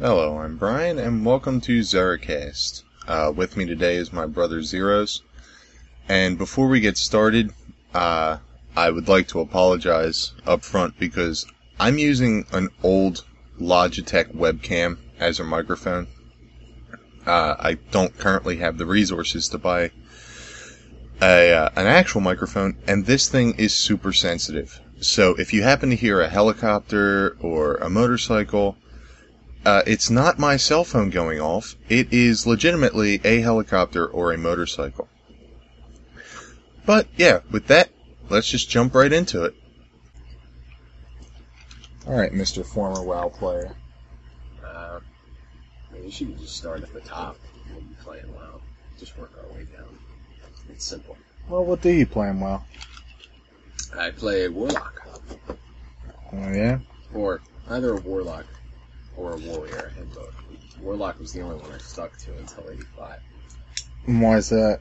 Hello, I'm Brian, and welcome to Zeracast. Uh, with me today is my brother Zeros. And before we get started, uh, I would like to apologize up front because I'm using an old Logitech webcam as a microphone. Uh, I don't currently have the resources to buy a, uh, an actual microphone, and this thing is super sensitive. So if you happen to hear a helicopter or a motorcycle, uh, it's not my cell phone going off. It is legitimately a helicopter or a motorcycle. But yeah, with that, let's just jump right into it. Alright, Mr. Former WoW player. Uh, maybe you should just start at the top and be playing WoW. Just work our way down. It's simple. Well, what do you play in WoW? I play Warlock. Oh, yeah? Or either a Warlock or a Warrior. Had. Warlock was the only one I stuck to until 85. And why is that?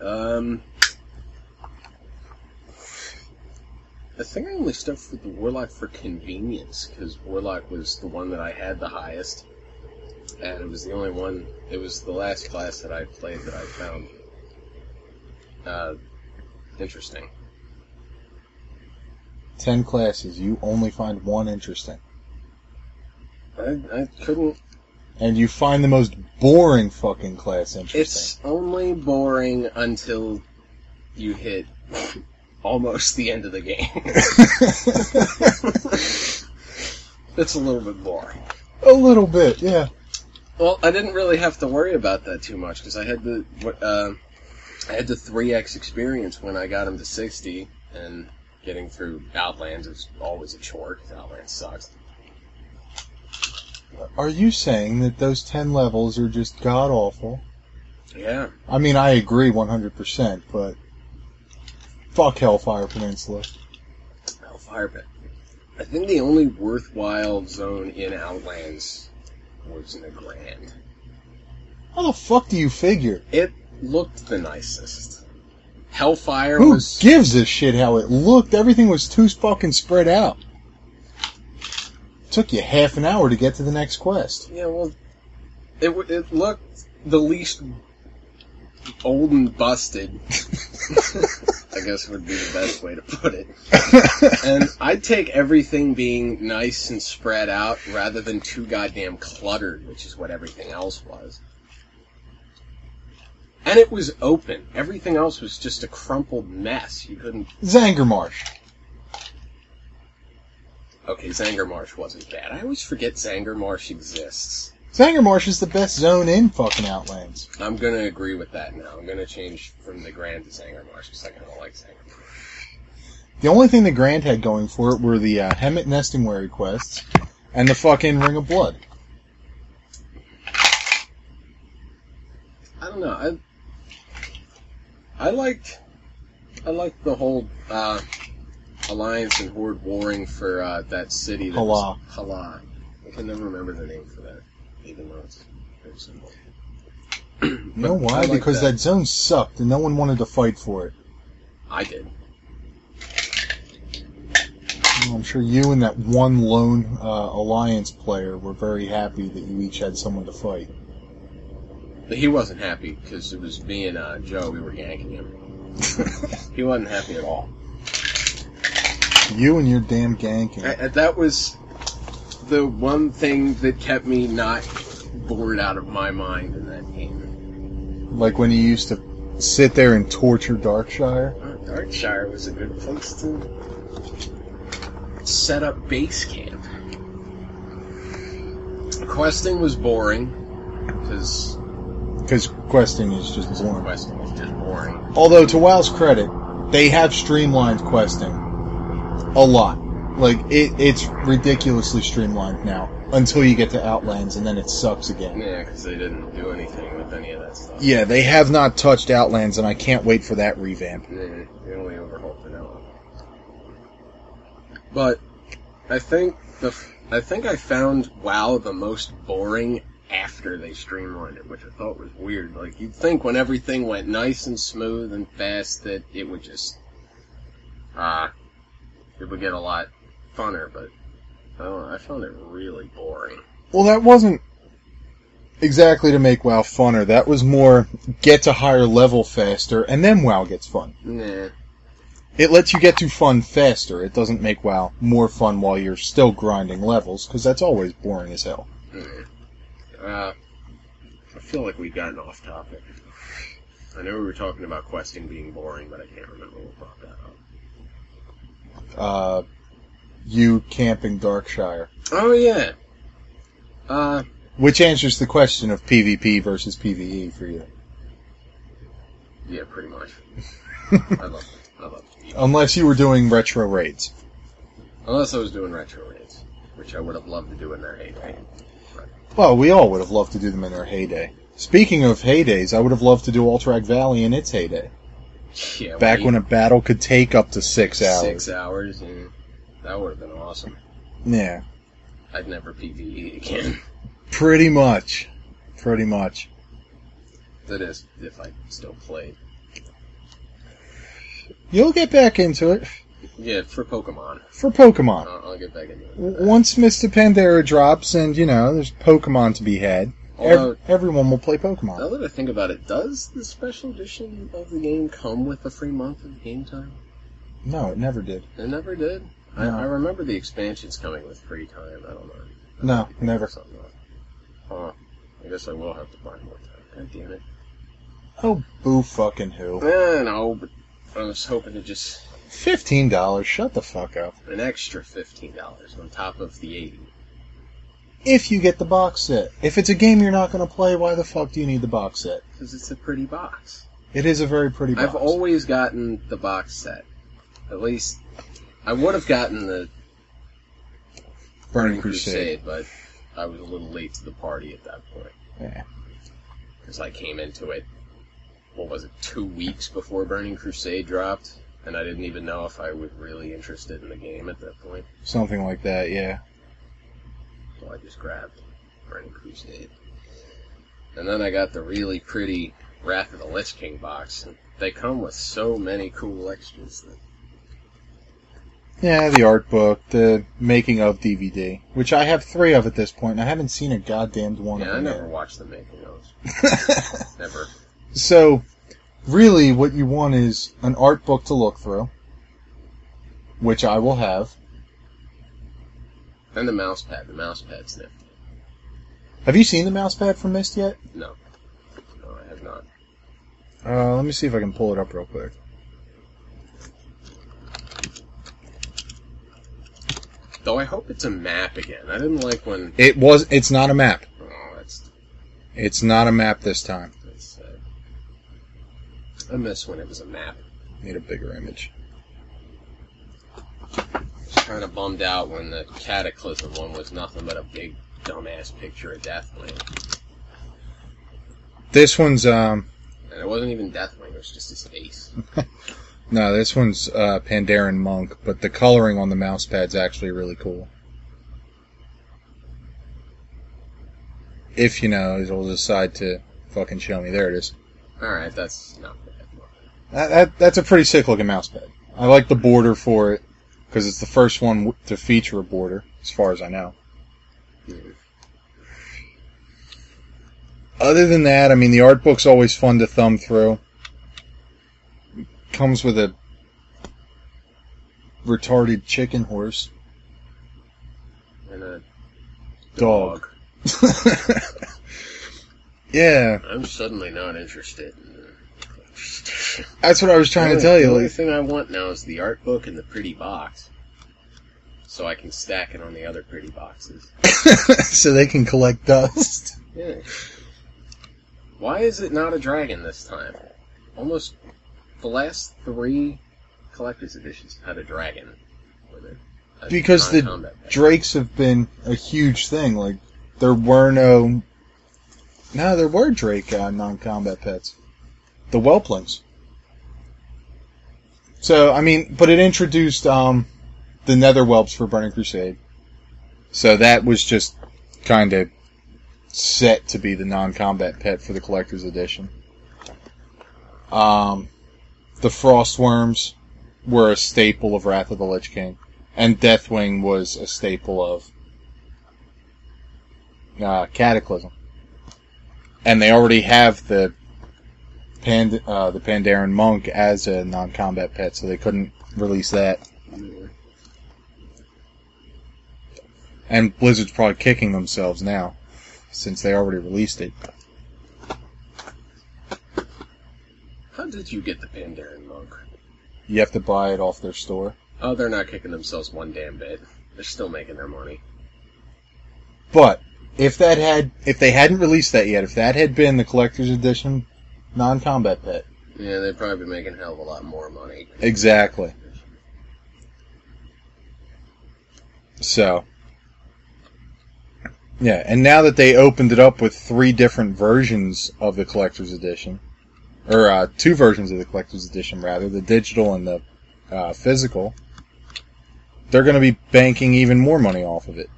Um, I think I only stuck with the Warlock for convenience, because Warlock was the one that I had the highest, and it was the only one, it was the last class that I played that I found uh, interesting. Ten classes, you only find one interesting. I, I couldn't, And you find the most boring fucking class interesting. it's only boring until you hit almost the end of the game. it's a little bit boring. a little bit, yeah. Well, I didn't really have to worry about that too much because I had the uh, I had the three x experience when I got him to sixty, and getting through Outlands is always a chore because Outlands sucks. Are you saying that those ten levels are just god awful? Yeah, I mean, I agree 100%, but fuck Hellfire Peninsula. Hellfire Pit. I think the only worthwhile zone in Outlands was Nagrand. How the fuck do you figure? It looked the nicest. Hellfire Who was gives a shit how it looked? Everything was too fucking spread out. Took you half an hour to get to the next quest. Yeah, well, it w- it looked the least old and busted. I guess would be the best way to put it. And I'd take everything being nice and spread out rather than too goddamn cluttered, which is what everything else was. And it was open. Everything else was just a crumpled mess. You couldn't. Zangarmarsh. Okay, Zangarmarsh wasn't bad. I always forget Zangarmarsh exists. Zangarmarsh is the best zone in fucking Outlands. I'm gonna agree with that now. I'm gonna change from Nagrand to Zangarmarsh because I kind of like Zangarmarsh. The only thing Nagrand had going for it were the uh, Hemet Nestingwary quests and the fucking Ring of Blood. I don't know. I I liked I liked the whole uh, alliance and horde warring for uh, that city. That Halaa. Was, Halaa. I can never remember the name for that, even though it's very simple. You know why? like because that. zone sucked and no one wanted to fight for it. I did. Well, I'm sure you and that one lone uh, Alliance player were very happy that you each had someone to fight. But he wasn't happy because it was me and uh, Joe. We were ganking him. he wasn't happy at all. You and your damn ganking. I, that was the one thing that kept me not bored out of my mind in that game. Like when you used to sit there and torture Darkshire. Darkshire was a good place to set up base camp. Questing was boring because Because questing is just boring. questing was just boring. Although, to WoW's credit, they have streamlined questing a lot. Like, it, it's ridiculously streamlined now. Until you get to Outlands, and then it sucks again. Yeah, because they didn't do anything with any of that stuff. Yeah, they have not touched Outlands, and I can't wait for that revamp. Yeah, they only overhauled the vanilla. But I think the f- I think I found WoW the most boring after they streamlined it, which I thought was weird. Like you'd think when everything went nice and smooth and fast that it would just uh it would get a lot funner, but I don't I found it really boring. Well, that wasn't exactly to make WoW funner. That was more get to higher level faster, and then WoW gets fun. Nah. It lets you get to fun faster. It doesn't make WoW more fun while you're still grinding levels, because that's always boring as hell. Uh, I feel like we've gotten off topic. I know we were talking about questing being boring, but I can't remember what brought that. Uh, you camping Darkshire. Oh yeah. Uh, Which answers the question of PvP versus PvE for you. yeah, pretty much. I love it. I love it. Unless you were doing retro raids. Unless I was doing retro raids, which I would have loved to do in their heyday. Well, we all would have loved to do them in their heyday. Speaking of heydays, I would have loved to do Alterac Valley in its heyday. Yeah, Back when a battle could take up to six hours. Six hours, and that would have been awesome. Yeah. I'd never PVE again. Pretty much. Pretty much. That is, if I still played. You'll get back into it Yeah, for Pokemon. for Pokemon. I'll, I'll get back into it. Once Mists of Pandaria drops and, you know, there's Pokemon to be had, ev- Although, everyone will play Pokemon. now that I think about it, does the special edition of the game come with a free month of game time? No, it never did. It never did. I, No. I remember the expansions coming with free time. I don't know. No, never. Something else. Huh. I guess I will have to buy more time. God damn it. Oh, boo fucking who. Eh, no, but I was hoping to just Fifteen dollars, shut the fuck up. an extra fifteen dollars on top of the eighty. If you get the box set. If it's a game you're not gonna play, why the fuck do you need the box set? Because it's a pretty box. It is a very pretty box. I've always gotten the box set. At least I would have gotten the Burning Crusade. but I was a little late to the party at that point. Yeah. Because I came into it, what was it, two weeks before Burning Crusade dropped, and I didn't even know if I was really interested in the game at that point. Something like that, yeah. So I just grabbed Burning Crusade. And then I got the really pretty Wrath of the Lich King box, and they come with so many cool extras that Yeah, the art book, the making of DVD, which I have three of at this point, and I haven't seen a goddamned one Yeah, I of them never watched the making of. yet. Never. so, really, what you want is an art book to look through, which I will have. And the mouse pad. The mouse pad's nifty. Have you seen the mousepad from Mist yet? No. No, I have not. Uh, let me see if I can pull it up real quick. Though I hope it's a map again. I didn't like when. It was. It's not a map. Oh, that's. It's not a map this time. I miss when it was a map. Need a bigger image. Kind of bummed out when the Cataclysm one was nothing but a big dumbass picture of Deathwing. This one's um. And it wasn't even Deathwing, it was just his face. No, this one's uh, Pandaren Monk, but the coloring on the mouse pad's actually really cool. If you know, it'll decide to fucking show me. There it is. Alright, that's not bad. That, that that's a pretty sick looking mouse pad. I like the border for it because it's the first one w- to feature a border, as far as I know. Other than that, I mean, the art book's always fun to thumb through. Comes with a retarded chicken horse And a dog. yeah, I'm suddenly not interested. That's what I was trying to tell The you. only Like, thing I want now is the art book and the pretty box. So I can stack it on the other pretty boxes. so they can collect dust. Yeah. Why is it not a dragon this time? Almost the last three collector's editions had a dragon with it. A Because the. Drakes have been a huge thing. Like, there were no. No, there were Drake uh, non combat pets. The Whelplings. So, I mean, but it introduced um, the Nether Whelps for Burning Crusade. So that was just kind of set to be the non combat pet for the Collector's Edition. Um, the Frostworms were a staple of Wrath of the Lich King and Deathwing was a staple of uh, Cataclysm, and they already have the Pand uh, the Pandaren monk as a non-combat pet, so they couldn't release that. And Blizzard's probably kicking themselves now, since they already released it. How did you get the Pandaren monk? You have to buy it off their store. Oh, they're not kicking themselves one damn bit. They're still making their money. But if that had, if they hadn't released that yet, if that had been the collector's edition non-combat pet, Yeah, they'd probably be making a hell of a lot more money. exactly. So, yeah, and now that they opened it up with three different versions of the collector's edition, or uh, two versions of the collector's edition rather, the digital and the uh, physical, they're going to be banking even more money off of it.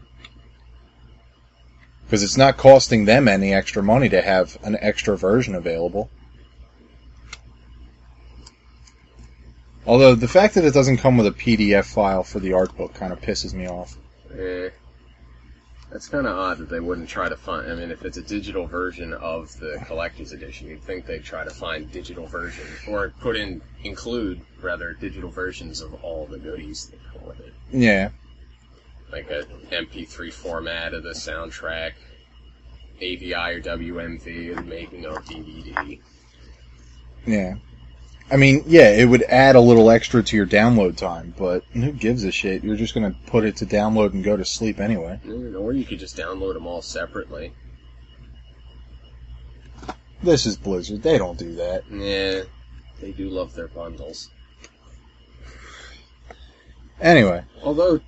Because it's not costing them any extra money to have an extra version available. Although the fact that it doesn't come with a PDF file for the art book kind of pisses me off. Eh. That's kind of odd that they wouldn't try to find. I mean, if it's a digital version of the collector's edition, you'd think they'd try to find digital versions or put in include rather digital versions of all the goodies that come with it, Yeah, like a MP3 format of the soundtrack, AVI or WMV, and making of DVD. yeah. I mean, yeah, it would add a little extra to your download time, but who gives a shit? You're just gonna put it to download and go to sleep anyway. Mm, Or you could just download them all separately. This is Blizzard. They don't do that. Yeah, they do love their bundles. Anyway, Although,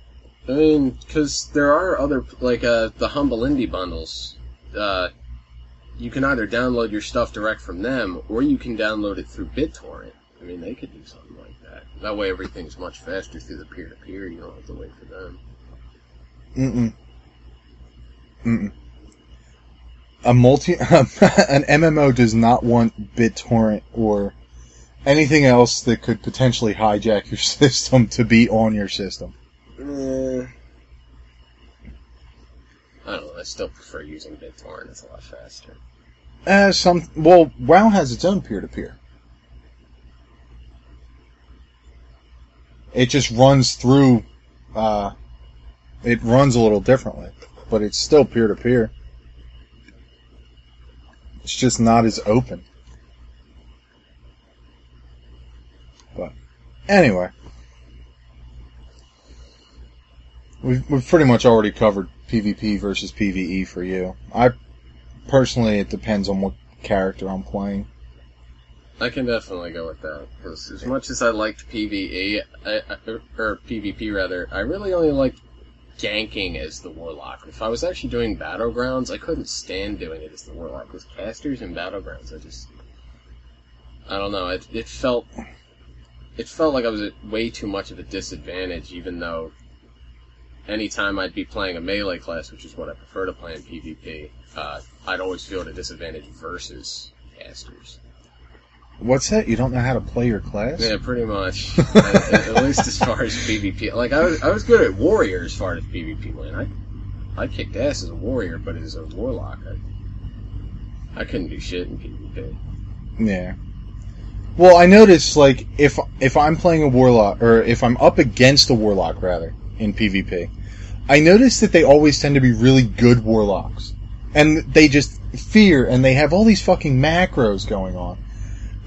I mean, because there are other like uh, the humble indie bundles. Uh, you can either download your stuff direct from them, or you can download it through BitTorrent. I mean, they could do something like that. That way, everything's much faster through the peer to peer. You don't have to wait for them. mm-mm. Mm-mm. A multi, an MMO does not want BitTorrent or anything else that could potentially hijack your system to be on your system. Eh, I don't know. I still prefer using BitTorrent. It's a lot faster. Uh, some, well, WoW has its own peer-to-peer. It just runs through, uh, it runs a little differently, but it's still peer-to-peer. It's just not as open. But, anyway. We've, we've pretty much already covered PvP versus PvE for you. I personally, it depends on what character I'm playing. I can definitely go with that because as much as I liked PVE I, or PvP rather, I really only liked ganking as the warlock. If I was actually doing battlegrounds, I couldn't stand doing it as the warlock. With casters and battlegrounds, I just I don't know. It it felt it felt like I was at way too much of a disadvantage, even though anytime I'd be playing a melee class, which is what I prefer to play in PvP, uh, I'd always feel at a disadvantage versus casters. What's that? You don't know how to play your class? Yeah, pretty much. at, at least as far as PvP. Like I was, I was good at warrior as far as PvP went. I, I kicked ass as a warrior, but as a warlock, I, I couldn't do shit in PvP. Yeah. Well, I noticed like if if I'm playing a warlock or if I'm up against a warlock rather in PvP, I notice that they always tend to be really good warlocks, and they just fear and they have all these fucking macros going on.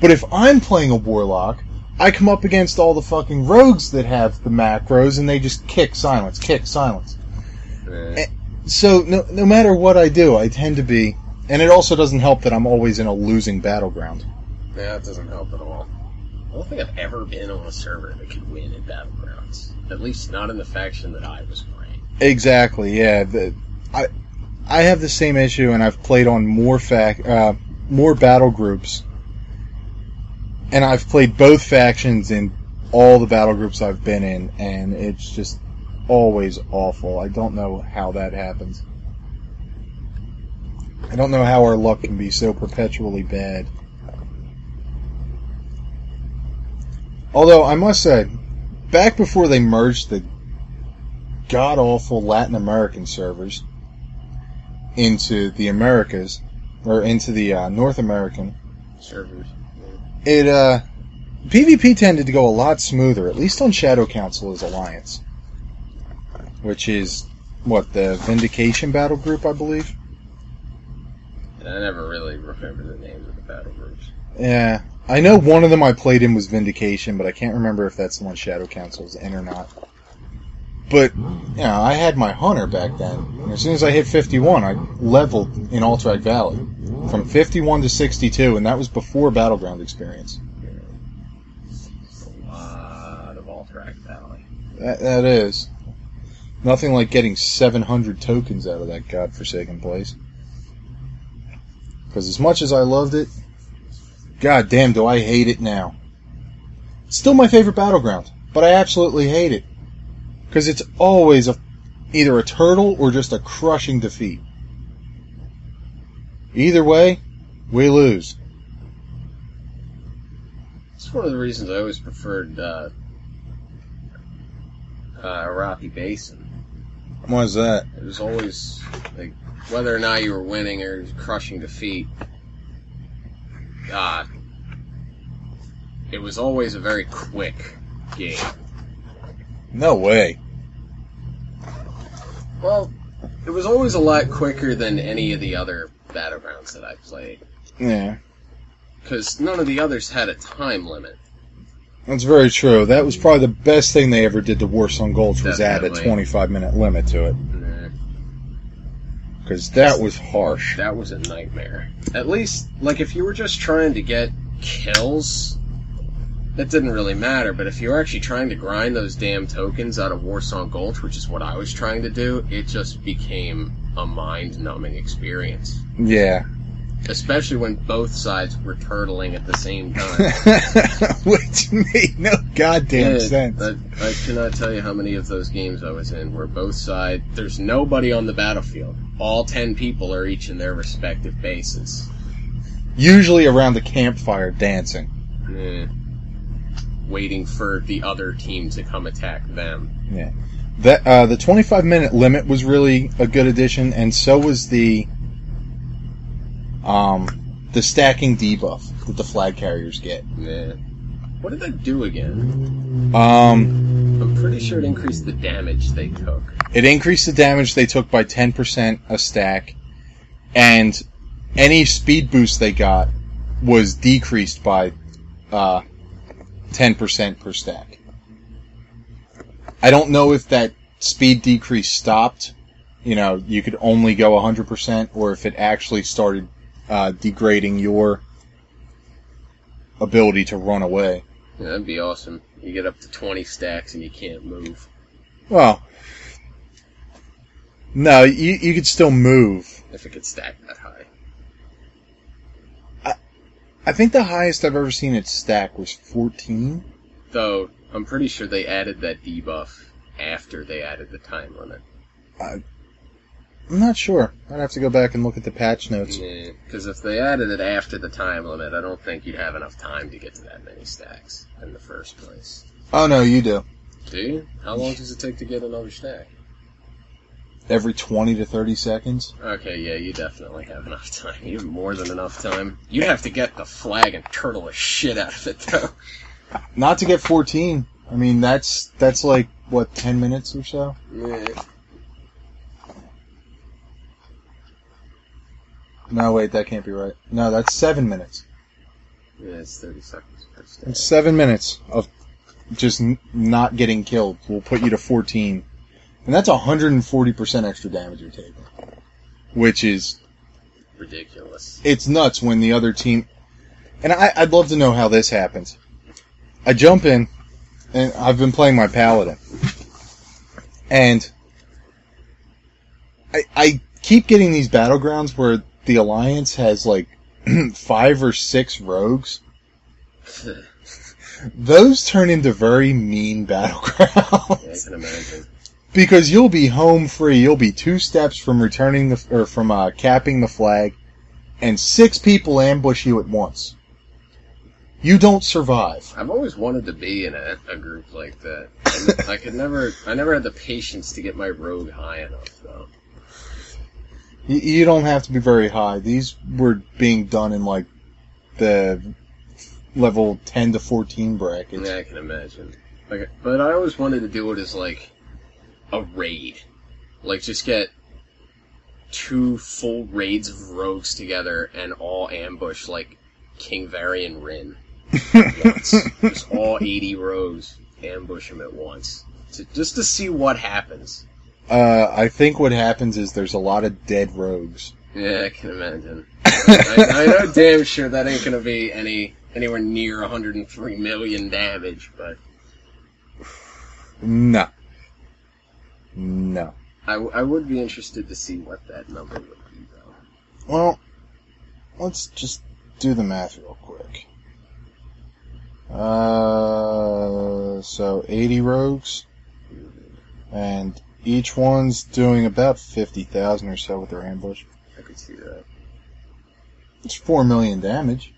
But if I'm playing a warlock, I come up against all the fucking rogues that have the macros and they just kick silence, kick silence. Eh, So no, no matter what I do, I tend to be, and it also doesn't help that I'm always in a losing battleground. yeah, that doesn't help at all. I don't think I've ever been on a server that could win in battlegrounds. At least not in the faction that I was playing. Exactly. Yeah. The, I I have the same issue, and I've played on more fac uh, more battle groups, and I've played both factions in all the battle groups I've been in, and it's just always awful. I don't know how that happens. I don't know how our luck can be so perpetually bad. Although I must say, back before they merged the god awful Latin American servers, into the Americas or into the uh, North American, Servers. it uh, PvP tended to go a lot smoother, at least on Shadow Council as alliance, which is what the Vindication battle group, I believe. And I never really remember the names of the battle groups. Yeah, I know one of them I played in was Vindication, but I can't remember if that's the one Shadow Council's in or not. But you know, I had my hunter back then. And as soon as I hit 51, I leveled in Alterac Valley from 51 to 62, and that was before Battleground experience. A lot of Alterac Valley. That, that is nothing like getting 700 tokens out of that godforsaken place. Because as much as I loved it, god damn, do I hate it now. It's still my favorite battleground, but I absolutely hate it. Because it's always a, either a turtle or just a crushing defeat. Either way, we lose. It's one of the reasons I always preferred uh, uh, Arathi Basin. Why is that? It was always like whether or not you were winning or crushing defeat. Uh, it was always a very quick game. No way. Well, it was always a lot quicker than any of the other battlegrounds that I played Yeah, because none of the others had a time limit. that's very true. That was probably the best thing they ever did to Warsong Gulch was add a 25 minute limit to it. Nah, Because that was harsh. that was a nightmare. At least, like, if you were just trying to get kills, it didn't really matter. But if you were actually trying to grind those damn tokens out of Warsong Gulch, which is what I was trying to do, it just became a mind-numbing experience. Yeah. Especially when both sides were turtling at the same time. Which made no goddamn Yeah, sense. I, I cannot tell you how many of those games I was in where both sides, there's nobody on the battlefield. All ten people are each in their respective bases. Usually around the campfire dancing. Eh. Waiting for the other team to come attack them. That uh, the 25 minute limit was really a good addition, and so was the um, the stacking debuff that the flag carriers get. Eh. What did that do again? Um, I'm pretty sure it increased the damage they took. it increased the damage they took by 10% a stack, and any speed boost they got was decreased by uh, 10% per stack. I don't know if that speed decrease stopped. You know, you could only go 100%, or if it actually started uh, degrading your ability to run away. Yeah, that'd be awesome. You get up to 20 stacks and you can't move. Well, no, you, you could still move. If it could stack that high. I think the highest I've ever seen it stack was 14. Though, I'm pretty sure they added that debuff after they added the time limit. I'm not sure. I'd have to go back and look at the patch notes. Because if they added it after the time limit, I don't think you'd have enough time to get to that many stacks in the first place. Oh no, you do. Do you? How long does it take to get another stack? Every 20 to 30 seconds. Okay, yeah, you definitely have enough time. You have more than enough time. You'd have to get the flag and turtle the shit out of it, though. Not to get 14. I mean, that's that's like what 10 minutes or so. Yeah. No, wait, that can't be right. No, that's seven minutes. Yeah, it's 30 seconds per. It's seven minutes of just n- not getting killed. will put you to 14, and that's 140 percent extra damage you're taking, which is Ridiculous. it's nuts when the other team. And I, I'd love to know how this happens. I jump in, and I've been playing my paladin, and I, I keep getting these battlegrounds where the alliance has like five or six rogues. Those turn into very mean Yeah, I battlegrounds can imagine. Because you'll be home free. You'll be two steps from returning the or from uh, capping the flag, and six people ambush you at once. You don't survive. I've always wanted to be in a, a group like that. And I could never, I never had the patience to get my rogue high enough, though. Y- You don't have to be very high. These were being done in like the level 10 to 14 brackets. Yeah, I can imagine. Like, but I always wanted to do it as like a raid, like just get two full raids of rogues together and all ambush like King Varian Wrynn. once. just all eighty rogues ambush him at once, to, just to see what happens. Uh, I think what happens is there's a lot of dead rogues. Yeah, I can imagine. I, I know damn sure that ain't gonna be any anywhere near 103 million damage, but No. No. I, I would be interested to see what that number would be, though. Well, let's just do the math real quick. Uh, so 80 rogues, and each one's doing about 50,000 or so with their ambush. I could see that. It's 4 million damage.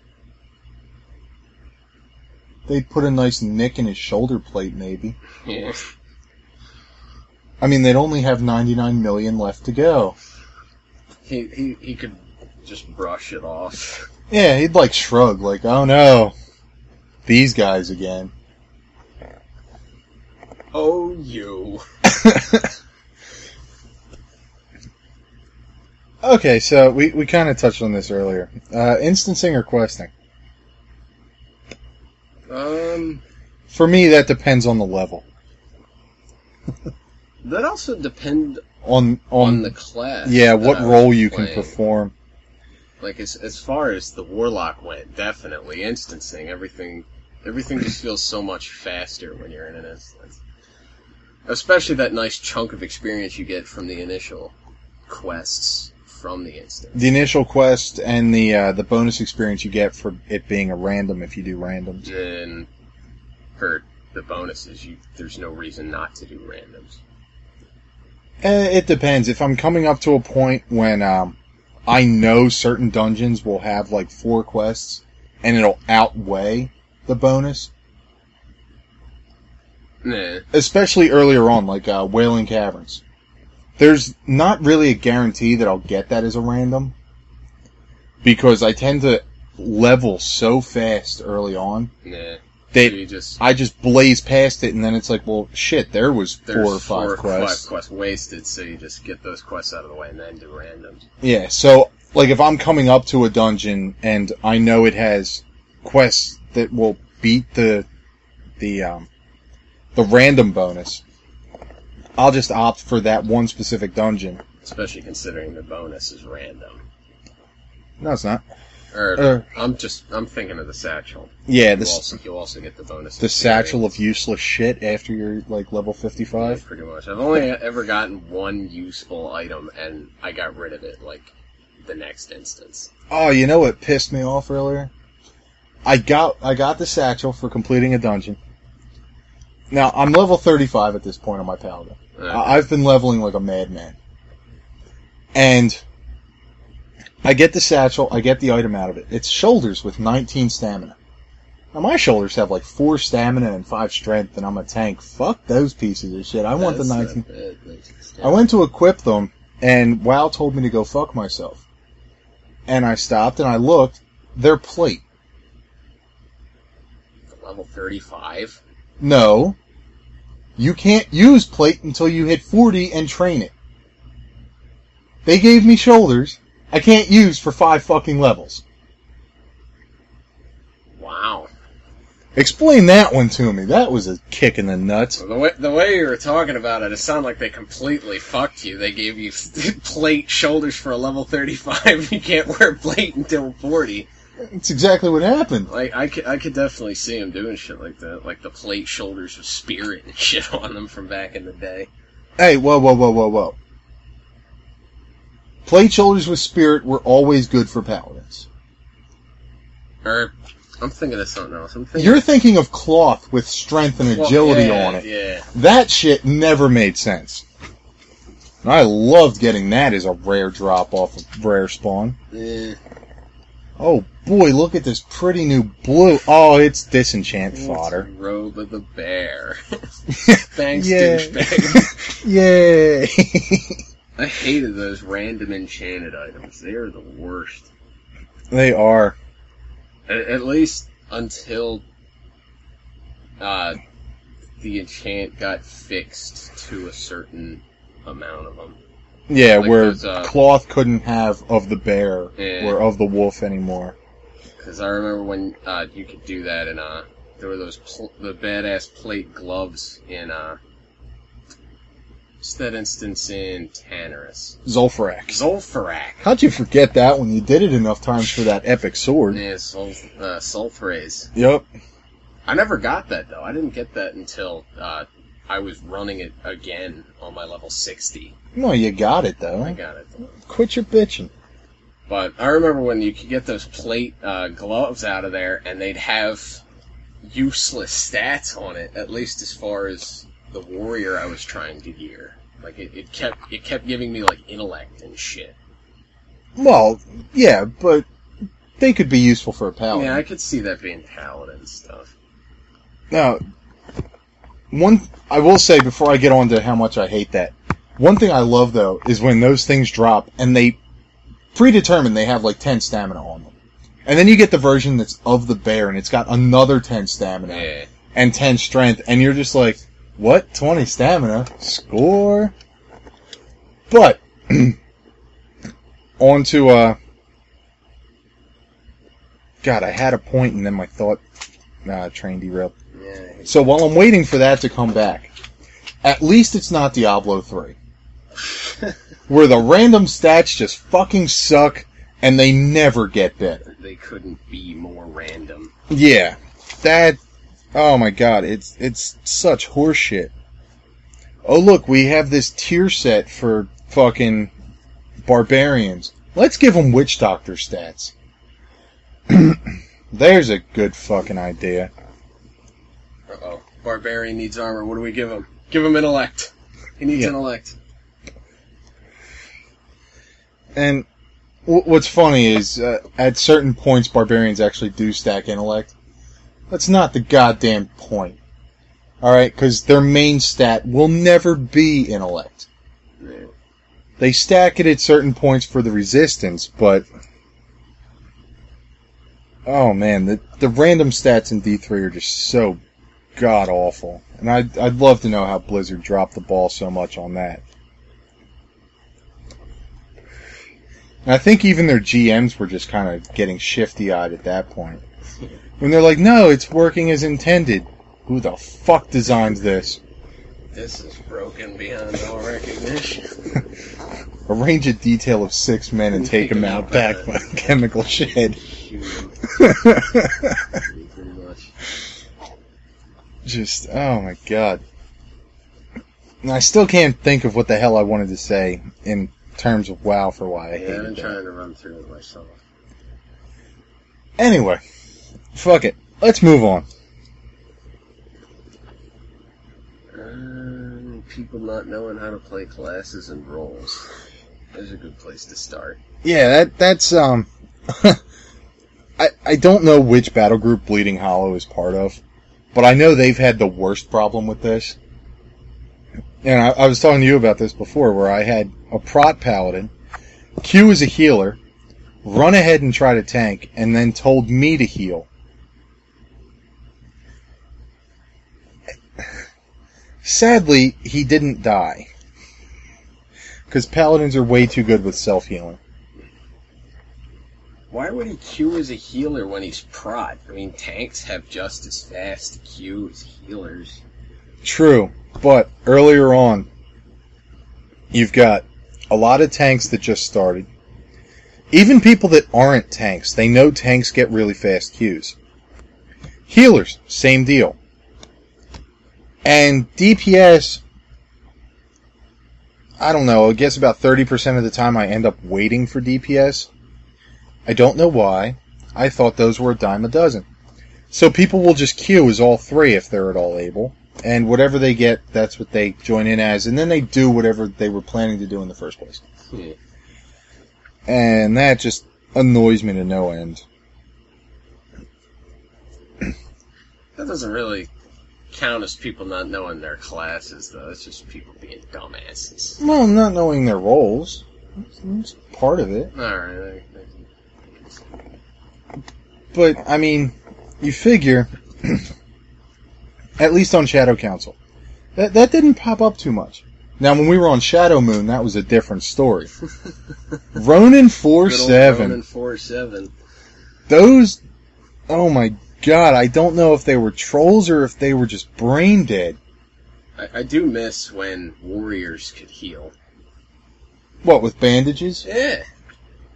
They'd put a nice nick in his shoulder plate, maybe. Yeah. I mean, they'd only have 99 million left to go. He, he, he could just brush it off. Yeah, he'd like shrug, like, oh no, these guys again. Oh, you. okay, so we, we kind of touched on this earlier. Uh, instancing or questing? Um, For me, that depends on the level. that also depend On on, on the class. yeah, what role you can perform. Like as as far as the warlock went, definitely instancing everything. Everything just feels so much faster when you're in an instance. Especially that nice chunk of experience you get from the initial quests from the instance. The initial quest and the uh, the bonus experience you get for it being a random if you do randoms. And for the bonuses, you there's no reason not to do randoms. Eh, it depends. If I'm coming up to a point when um, I know certain dungeons will have like four quests and it'll outweigh the bonus, Nah. especially earlier on, like uh, Wailing Caverns. There's not really a guarantee that I'll get that as a random because I tend to level so fast early on Nah. That you just I just blaze past it, and then it's like, well, shit, there was four or five quests. five quests wasted, so you just get those quests out of the way and then do randoms. Yeah, so like if I'm coming up to a dungeon and I know it has quests that will beat the the um the random bonus, I'll just opt for that one specific dungeon. Especially considering the bonus is random. No, it's not. Or Uh, I'm just I'm thinking of the satchel. Yeah, You this also you also get the bonus. the satchel of useless shit after you're like level Yeah, 55. pretty much. I've only ever gotten one useful item, and I got rid of it like the next instance. Oh, you know what pissed me off earlier? I got I got the satchel for completing a dungeon. Now I'm level 35 at this point on my paladin. Uh, I- I've been leveling like a madman. And I get the satchel, I get the item out of it. It's shoulders with 19 stamina. Now my shoulders have like 4 stamina and 5 strength and I'm a tank. Fuck those pieces of shit. I want the 19. bad, that's- I went to equip them and WoW told me to go fuck myself. And I stopped and I looked, they're plate. level thirty-five. No. You can't use plate until you hit 40 and train it. They gave me shoulders I can't use for five fucking levels. Wow. Explain that one to me. That was a kick in the nuts. The way the way you were talking about it, it sounded like they completely fucked you. They gave you plate shoulders for a level thirty-five. You can't wear plate until forty. It's exactly what happened. Like I could, I could definitely see him doing shit like that, like the plate shoulders with spirit and shit on them from back in the day. Hey, whoa, whoa, whoa, whoa, whoa. Plate shoulders with spirit were always good for paladins. Or I'm thinking of something else. I'm thinking You're thinking of cloth with strength and Well, agility yeah, on it. Yeah. That shit never made sense. I loved getting that as a rare drop off of rare spawn. Yeah. Oh boy, look at this pretty new blue. Oh, it's disenchant fodder. Robe of the bear. Thanks, Yeah. douchebag. Yay! I hated those random enchanted items. They are the worst. They are. At, at least until uh, the enchant got fixed to a certain amount of them. Yeah, Like where uh, cloth couldn't have of the bear Yeah. or of the wolf anymore. Because I remember when uh, you could do that, and uh, there were those pl- the badass plate gloves in uh, just that instance in Tanaris. Zul'Farrak. Zul'Farrak. How'd you forget that when you did it enough times for that epic sword? Yeah, Sul- uh. Yep. I never got that though. I didn't get that until uh, I was running it again on my level 60. No, you got it though. I got it. Quit your bitching. But I remember when you could get those plate uh, gloves out of there, and they'd have useless stats on it. At least as far as the warrior I was trying to gear. Like it, it kept it kept giving me like intellect and shit. Well, yeah, but they could be useful for a paladin. Yeah, I could see that being paladin stuff. Now, one I will say before I get on to how much I hate that. One thing I love though is when those things drop and they predetermine they have like ten stamina on them, and then you get the version that's of the bear and it's got another ten stamina Yeah. and ten strength, and you're just like, what? Twenty stamina? Score. But on to uh. God, I had a point and then my thought uh, train derailed. Yeah. So while I'm waiting for that to come back, at least it's not Diablo 3. where the random stats just fucking suck and they never get better. They couldn't be more random. Yeah. That Oh my god, it's it's such horseshit. Oh look, we have this tier set for fucking barbarians. Let's give them witch doctor stats. There's a good fucking idea. Uh oh. Barbarian needs armor. What do we give him? Give him intellect. He needs Yeah. intellect. And w- what's funny is, uh, at certain points, barbarians actually do stack intellect. That's not the goddamn point. Alright, because their main stat will never be intellect. They stack it at certain points for the resistance, but. Oh man, the, the random stats in D3 are just so god awful. And I'd, I'd love to know how Blizzard dropped the ball so much on that. And I think even their GMs were just kind of getting shifty eyed at that point. When they're like, no, it's working as intended. Who the fuck designed this? This is broken beyond all recognition. Arrange a detail of six men and take them out back by the chemical shed. Pretty much. Just, oh my god. And I still can't think of what the hell I wanted to say in terms of WoW for why I Yeah, I've hated been trying to run through it myself. Anyway, fuck it. Let's move on. Um, people not knowing how to play classes and roles. There's a good place to start. Yeah, that that's um I I don't know which battle group Bleeding Hollow is part of, but I know they've had the worst problem with this. And I, I was talking to you about this before, where I had a prot paladin, Q is a healer, run ahead and try to tank, and then told me to heal. Sadly, he didn't die. Because paladins are way too good with self healing. Why would he queue as a healer when he's prot? I mean, tanks have just as fast queue as healers. True, but earlier on, you've got a lot of tanks that just started. Even people that aren't tanks, they know tanks get really fast queues. Healers, same deal. And DPS, I don't know, I guess about 30% of the time I end up waiting for DPS. I don't know why. I thought those were a dime a dozen. So people will just queue as all three if they're at all able and whatever they get, that's what they join in as, and then they do whatever they were planning to do in the first place. Hmm. And that just annoys me to no end. That doesn't really count as people not knowing their classes, though. It's just people being dumbasses. Well, not knowing their roles. That's part of it. Alright. But, I mean, you figure, at least on Shadow Council, that, that didn't pop up too much. Now, when we were on Shadow Moon, that was a different story. Ronin four seven. Ronin 4-7. Those, oh my god, I don't know if they were trolls or if they were just brain dead. I, I do miss when warriors could heal. What, with bandages? Yeah.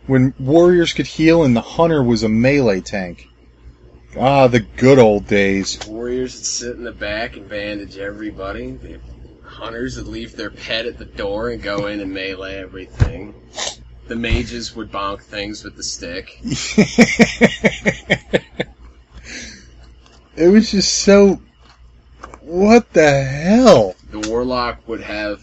When warriors could heal and the hunter was a melee tank. Ah, the good old days. Warriors would sit in the back and bandage everybody. The hunters would leave their pet at the door and go in and melee everything. The mages would bonk things with the stick. it was just so. What the hell? The warlock would have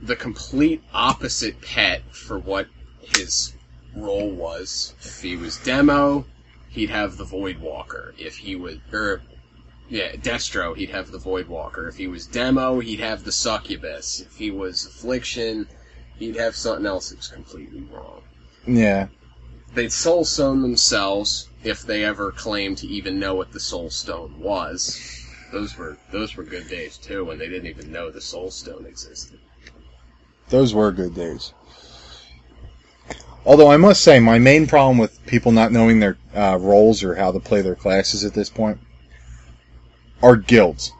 the complete opposite pet for what his role was. If he was demo, he'd have the Void Walker. If he was, or yeah, Destro, he'd have the Void Walker. If he was demo, he'd have the Succubus. If he was Affliction, he'd have something else that was completely wrong. Yeah. They'd soul stone themselves if they ever claimed to even know what the soul stone was. Those were those were good days too, when they didn't even know the soul stone existed. Those were good days. Although I must say, my main problem with people not knowing their uh, roles or how to play their classes at this point are guilds.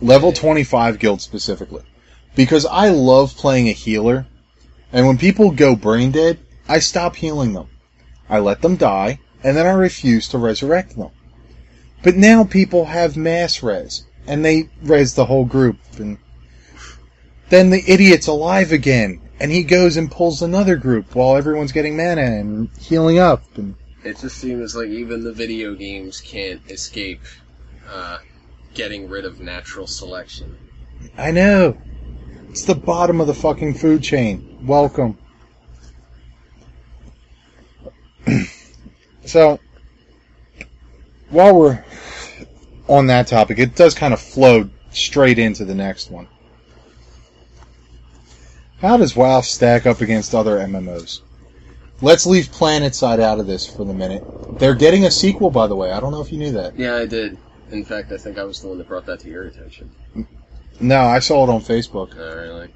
Level 25 guilds specifically. Because I love playing a healer, and when people go brain dead, I stop healing them. I let them die, and then I refuse to resurrect them. But now people have mass res, and they res the whole group, and then the idiot's alive again, and he goes and pulls another group while everyone's getting mana and healing up. And It just seems like even the video games can't escape uh, getting rid of natural selection. I know it's the bottom of the fucking food chain. Welcome. so, while we're on that topic, it does kind of flow straight into the next one. How does WoW stack up against other MMOs? Let's leave PlanetSide out of this for the minute. They're getting a sequel, by the way. I don't know if you knew that. Yeah, I did. In fact, I think I was the one that brought that to your attention. No, I saw it on Facebook. Oh, really?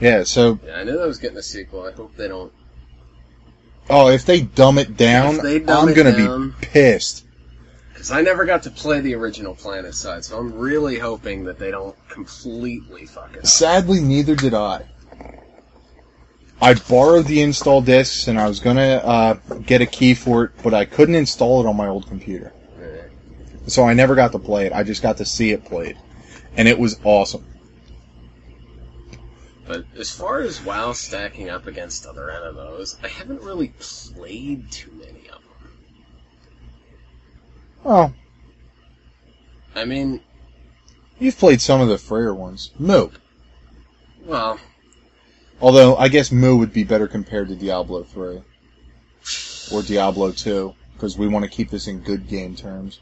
Yeah, so, Yeah, I knew that was getting a sequel. I hope they don't. Oh, if they dumb it down, dumb I'm it gonna down- be pissed. Because I never got to play the original Planet Side, so I'm really hoping that they don't completely fuck it up. Sadly, neither did I. I borrowed the install discs and I was gonna uh, get a key for it, but I couldn't install it on my old computer. So I never got to play it. I just got to see it played. And it was awesome. But as far as WoW stacking up against other MMOs, I haven't really played too many of them. Oh, I mean, you've played some of the freer ones. MU. well, Although, I guess MU would be better compared to Diablo 3. Or Diablo 2. Because we want to keep this in good game terms.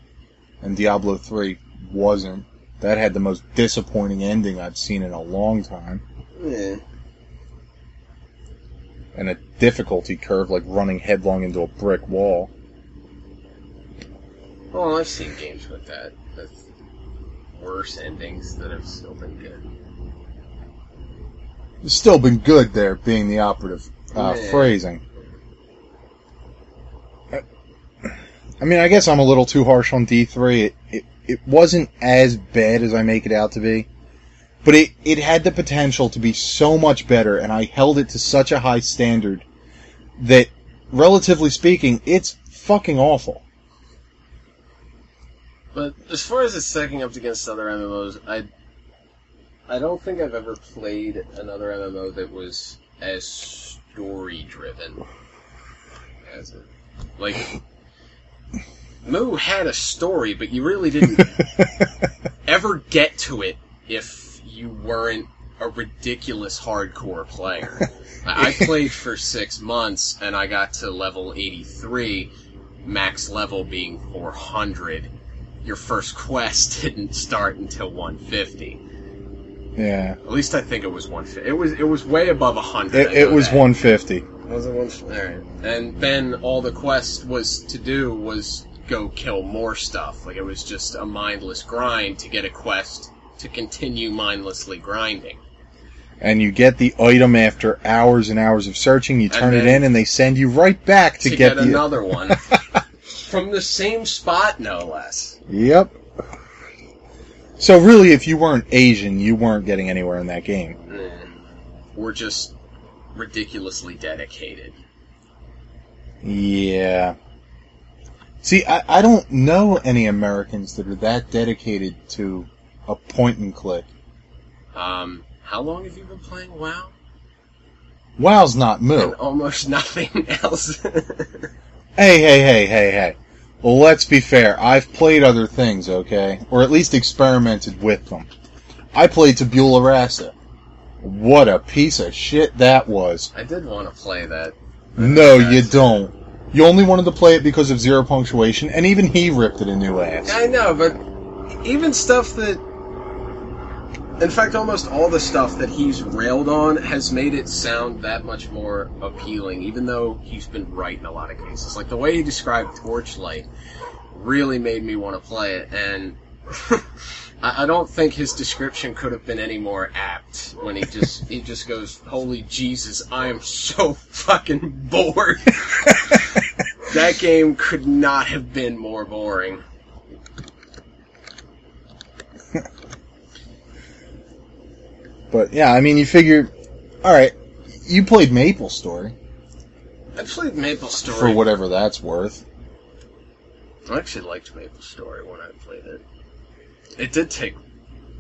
And Diablo 3 wasn't. That had the most disappointing ending I've seen in a long time. And a difficulty curve like running headlong into a brick wall. Well, I've seen games with that, with worse endings that have still been good. It's still been good there, being the operative uh, Yeah. phrasing. I- I mean, I guess I'm a little too harsh on D3. It, it, it wasn't as bad as I make it out to be, but it, it had the potential to be so much better, and I held it to such a high standard that, relatively speaking, it's fucking awful. But as far as it's stacking up against other MMOs, I I don't think I've ever played another MMO that was as story driven as it. Like MU had a story, but you really didn't ever get to it if you weren't a ridiculous hardcore player. I I played for six months and I got to level 83, max level being 400, your first quest didn't start until 150. Yeah. At least I think it was 150. It was it was way above 100. It, it was that. 150. Was it one? All right. And then all the quest was to do was go kill more stuff. Like it was just a mindless grind to get a quest to continue mindlessly grinding. And you get the item after hours and hours of searching. You turn it in, and they send you right back to, To, get, get, the. another one from the same spot, no less. Yep. So really, if you weren't Asian, you weren't getting anywhere in that game. We're just ridiculously dedicated. Yeah. See, I, I don't know any Americans that are that dedicated to a point and click. Um, how long have you been playing WoW? WoW's not And almost nothing else. Hey, hey, hey, hey, hey. Well, let's be fair. I've played other things, okay? Or at least experimented with them. I played Tabula Rasa. What a piece of shit that was. I did want to play that. No, you don't. You only wanted to play it because of zero punctuation, and even he ripped it a new ass. I know, but even stuff that. In fact, almost all the stuff that he's railed on has made it sound that much more appealing, even though he's been right in a lot of cases. Like the way he described Torchlight really made me want to play it, and I don't think his description could have been any more apt when he just he just goes, "Holy Jesus, I am so fucking bored." that game could not have been more boring. But yeah, I mean, you figure, alright, you played Maple Story, I played Maple Story. for whatever that's worth. I actually liked Maple Story when I played it. It did take.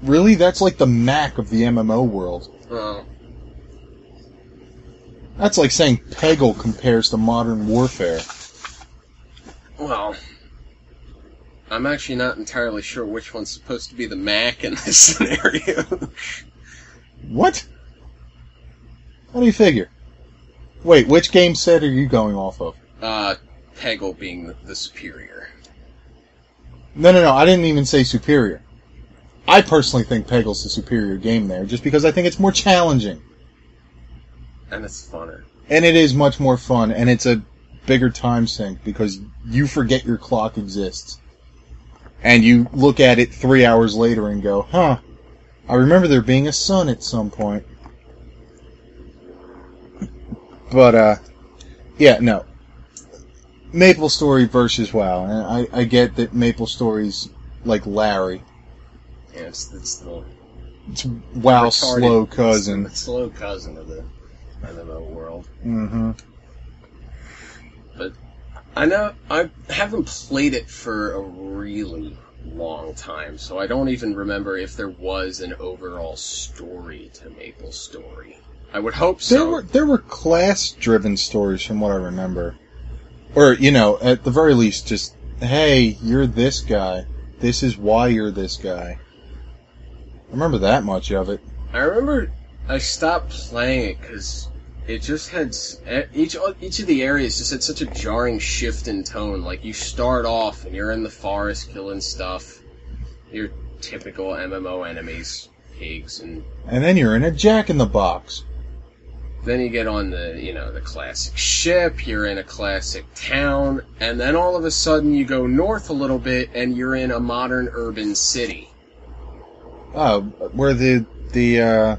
Really? That's like the Mac of the MMO world. Well, That's like saying Peggle compares to modern warfare. well, I'm actually not entirely sure which one's supposed to be the Mac in this scenario. What? How do you figure? Wait, which game set are you going off of? uh, Peggle being the, the superior. No, no, no, I didn't even say superior. I personally think Peggle's the superior game there, just because I think it's more challenging. And it's funner. And it is much more fun, and it's a bigger time sink because you forget your clock exists. And you look at it three hours later and go, huh, I remember there being a sun at some point. But, uh, yeah, no. Maple Story versus WoW. And I, I get that Maple Story's like Larry. Yeah, it's, it's the It's WoW's slow cousin. It's the slow cousin of the MMO world. Mm hmm But I know I haven't played it for a really long time, so I don't even remember if there was an overall story to Maple Story. I would hope so. There were there were class driven stories from what I remember. Or, you know, at the very least just hey, you're this guy. This is why you're this guy. I remember that much of it. I remember I stopped playing it because it just had each each of the areas just had such a jarring shift in tone. Like you start off and you're in the forest killing stuff, your typical MMO enemies, pigs, and And then you're in a jack in the box. then you get on the you know the classic ship. You're in a classic town, and then all of a sudden you go north a little bit and you're in a modern urban city. Oh, where the the uh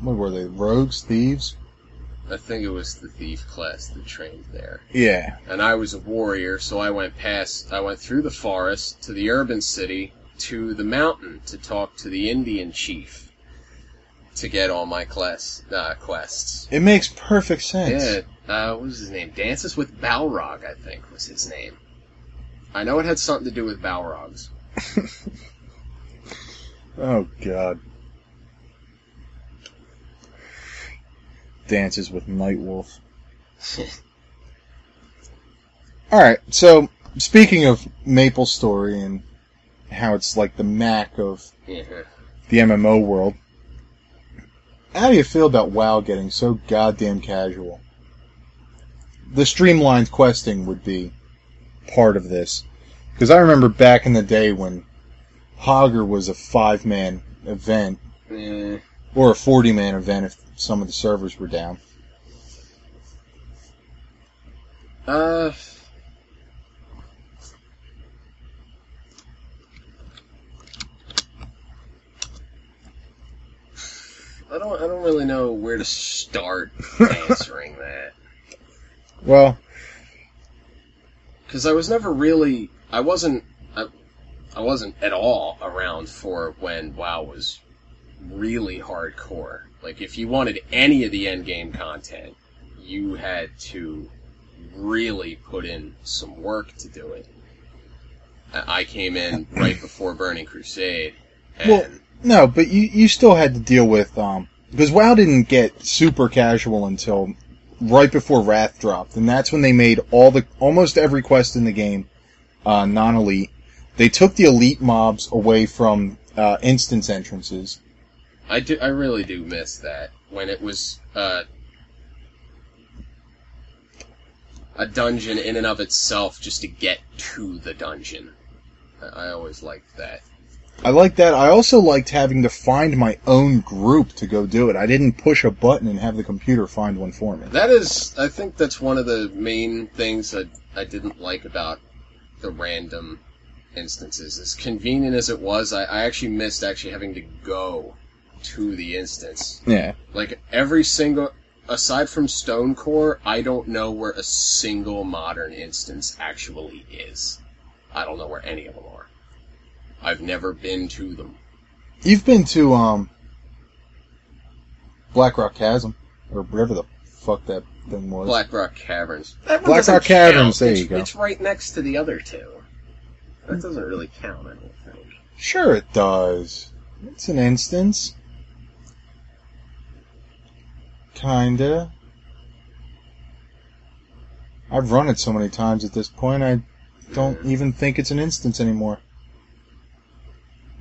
what were they? Rogues, thieves? I think it was the thief class that trained there. Yeah. and I was a warrior, so I went past, I went through the forest to the urban city to the mountain to talk to the Indian chief to get all my class uh, quests. It makes perfect sense. Yeah, uh, what was his name? Dances with Balrog, I think was his name. I know it had something to do with Balrogs. Oh god. Dances with Nightwolf. Alright, so speaking of Maple Story and how it's like the Mac of Yeah. the MMO world, how do you feel about WoW getting so goddamn casual? The streamlined questing would be part of this. Because I remember back in the day when Hogger was a five man event, Eh, or a 40 man event if some of the servers were down. uh, I don't. I don't really know where to start answering that Well, because I was never really. I wasn't. I, I wasn't at all around for when WoW was really hardcore. Like, if you wanted any of the end game content, you had to really put in some work to do it. I came in right before Burning Crusade, and Well, no, but you, you still had to deal with, um, because WoW didn't get super casual until right before Wrath dropped, and that's when they made all the, almost every quest in the game, uh, non-elite. They took the elite mobs away from, uh, instance entrances. I do. I really do miss that when it was uh, a dungeon in and of itself, just to get to the dungeon. I, I always liked that. I liked that. I also liked having to find my own group to go do it. I didn't push a button and have the computer find one for me. That is, I think that's one of the main things that I didn't like about the random instances. As convenient as it was, I, I actually missed actually having to go to the instance. Yeah. Like every single, aside from Stone Core, I don't know where a single modern instance actually is. I don't know where any of them are. I've never been to them. You've been to, um, Black Rock Chasm, or whatever the fuck that thing was. Black Rock Caverns. That Black Rock Caverns, count. there it's, you go. It's right next to the other two. That doesn't really count, I don't think. Sure it does. It's an instance. Kinda. I've run it so many times at this point, I don't even think it's an instance anymore.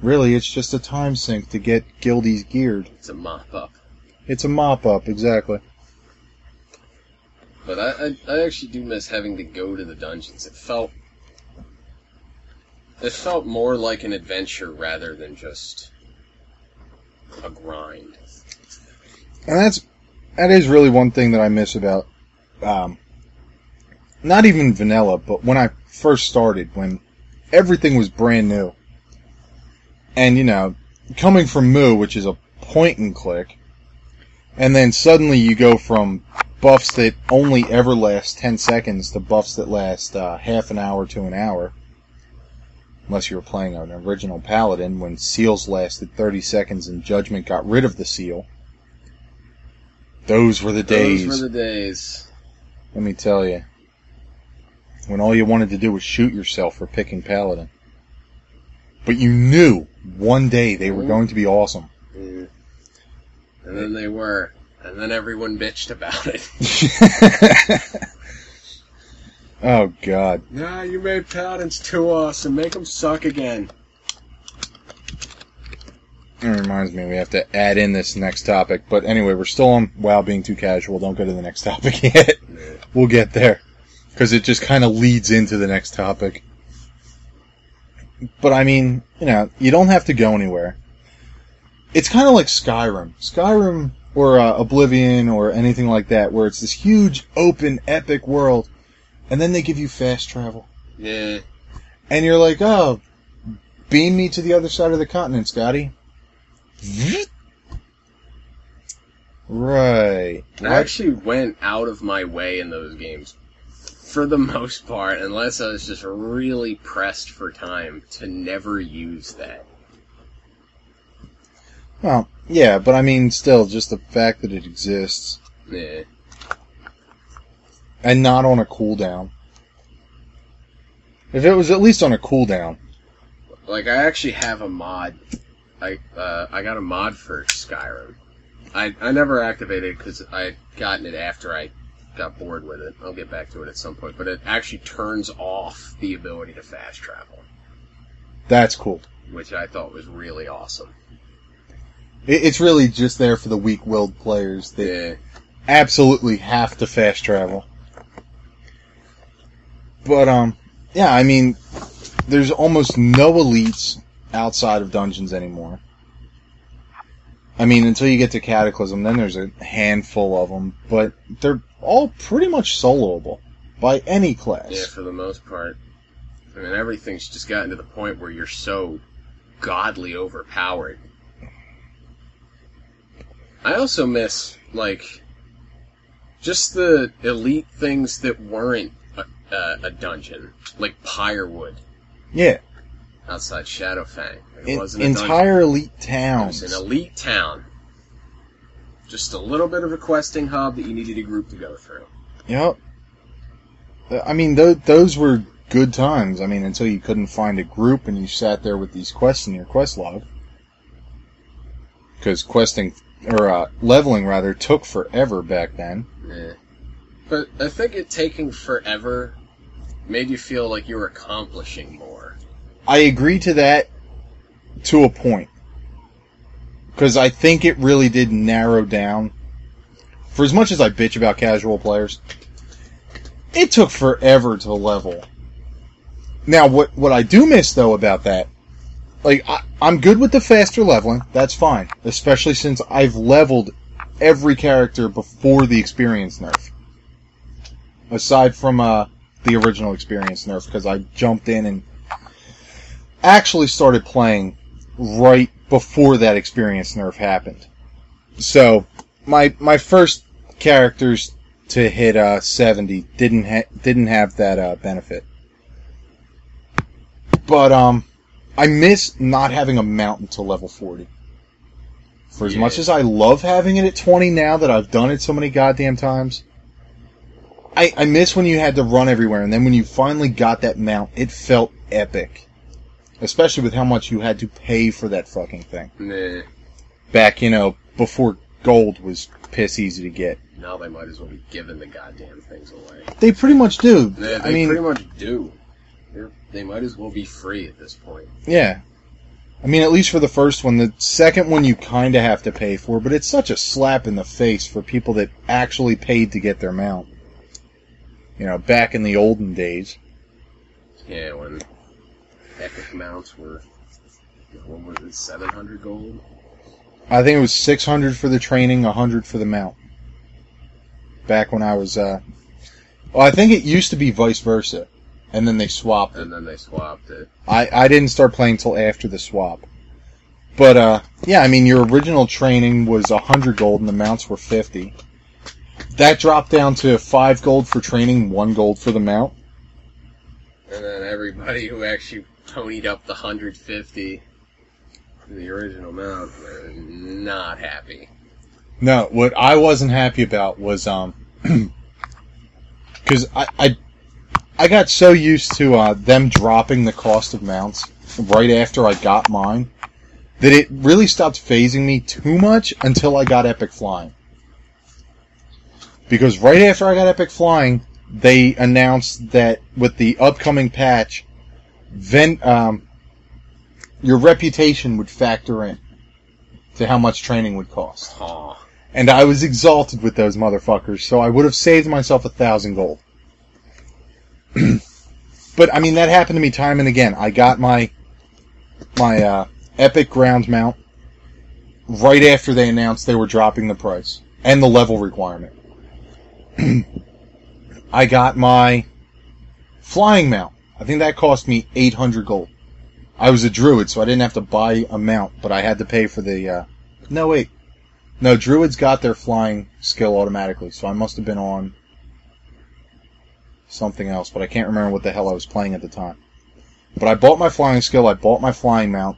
Really, it's just a time sink to get guildies geared. It's a mop up. It's a mop up, exactly. But I, I, I actually do miss having to go to the dungeons. It felt, it felt more like an adventure rather than just a grind. And that's that is really one thing that I miss about um, not even vanilla, but when I first started, when everything was brand new, and you know, coming from MU, which is a point and click, and then suddenly you go from buffs that only ever last ten seconds to buffs that last uh, half an hour to an hour. Unless you were playing an original paladin, when seals lasted 30 seconds and Judgment got rid of the seal. Those were the days. Those were the days. Let me tell you. When all you wanted to do was shoot yourself for picking Paladin. But you knew one day they were Mhm. going to be awesome. Mm. And then they were. And then everyone bitched about it. oh god. nah, you made paladins too awesome. Make them suck again. It reminds me we have to add in this next topic. But anyway, we're still on WoW being too casual. Don't go to the next topic yet. We'll get there. Because it just kind of leads into the next topic. But I mean, you know, you don't have to go anywhere. It's kind of like Skyrim. Skyrim or uh, Oblivion or anything like that, where it's this huge, open, epic world, and then they give you fast travel. Yeah. And you're like, oh, beam me to the other side of the continent, Scotty. Right. I actually went out of my way in those games, for the most part, unless I was just really pressed for time, to never use that. Well, yeah, but I mean, still, just the fact that it exists Yeah. and not on a cooldown. If it was at least on a cooldown, Like, I actually have a mod. I uh, I got a mod for Skyrim. I I never activated it because I gotten it after I got bored with it. I'll get back to it at some point. But it actually turns off the ability to fast travel, that's cool. which I thought was really awesome. It, it's really just there for the weak-willed players that Yeah. absolutely have to fast travel. But um, yeah, I mean, there's almost no elites outside of dungeons anymore. I mean, until you get to Cataclysm, then there's a handful of them, but they're all pretty much soloable by any class. Yeah, for the most part. I mean, everything's just gotten to the point where you're so godly overpowered. I also miss, like, just the elite things that weren't a, a, a dungeon, like Pyrewood Yeah, outside Shadowfang. It wasn't entire elite It was an elite town. Just a little bit of a questing hub that you needed a group to go through. Yep. I mean, th- those were good times. I mean, until you couldn't find a group and you sat there with these quests in your quest log. Because questing, or uh, leveling rather, took forever back then. Yeah. But I think it taking forever made you feel like you were accomplishing more. I agree to that to a point. Because I think it really did narrow down. For as much as I bitch about casual players, it took forever to level. Now, what, what I do miss though about that, like, I, I'm good with the faster leveling. That's fine. Especially since I've leveled every character before the experience nerf. Aside from, uh, the original experience nerf, because I jumped in and actually started playing right before that experience nerf happened. So my my first characters to hit uh, 70 didn't ha- didn't have that uh, benefit. But um I miss not having a mountain to level 40. For as Yeah. much as I love having it at 20 now that I've done it so many goddamn times, I, I miss when you had to run everywhere, and then when you finally got that mount, it felt epic. Especially with how much you had to pay for that fucking thing. Nah. Back, you know, before gold was piss easy to get. Now they might as well be giving the goddamn things away. They pretty much do. They, I mean, pretty much do. They're, they might as well be free at this point. yeah. I mean, at least for the first one. The second one you kind of have to pay for, but it's such a slap in the face for people that actually paid to get their mount. You know, back in the olden days. Yeah, when epic mounts were, what was it, 700 gold? I think it was 600 for the training, 100 for the mount. Back when I was, uh, well, I think it used to be vice versa. And then they swapped it. And then they swapped it. I, I didn't start playing till after the swap. But, uh, yeah, I mean, your original training was 100 gold and the mounts were 50. That dropped down to 5 gold for training, 1 gold for the mount. And then everybody who actually ponied up the 150 for the original mount were not happy. No, what I wasn't happy about was, um, cause I, I, I got so used to, uh, them dropping the cost of mounts right after I got mine that it really stopped fazing me too much until I got Epic Flying. Because right after I got Epic Flying, they announced that with the upcoming patch, Ven- um, your reputation would factor in to how much training would cost. Aw. And I was exalted with those motherfuckers, so I would have saved myself a thousand gold. but I mean, that happened to me time and again. I got my my uh, epic ground mount right after they announced they were dropping the price and the level requirement. I got my flying mount. I think that cost me 800 gold. I was a druid, so I didn't have to buy a mount, but I had to pay for the. Uh... No, wait. No, druids got their flying skill automatically, so I must have been on something else, but I can't remember what the hell I was playing at the time. But I bought my flying skill, I bought my flying mount,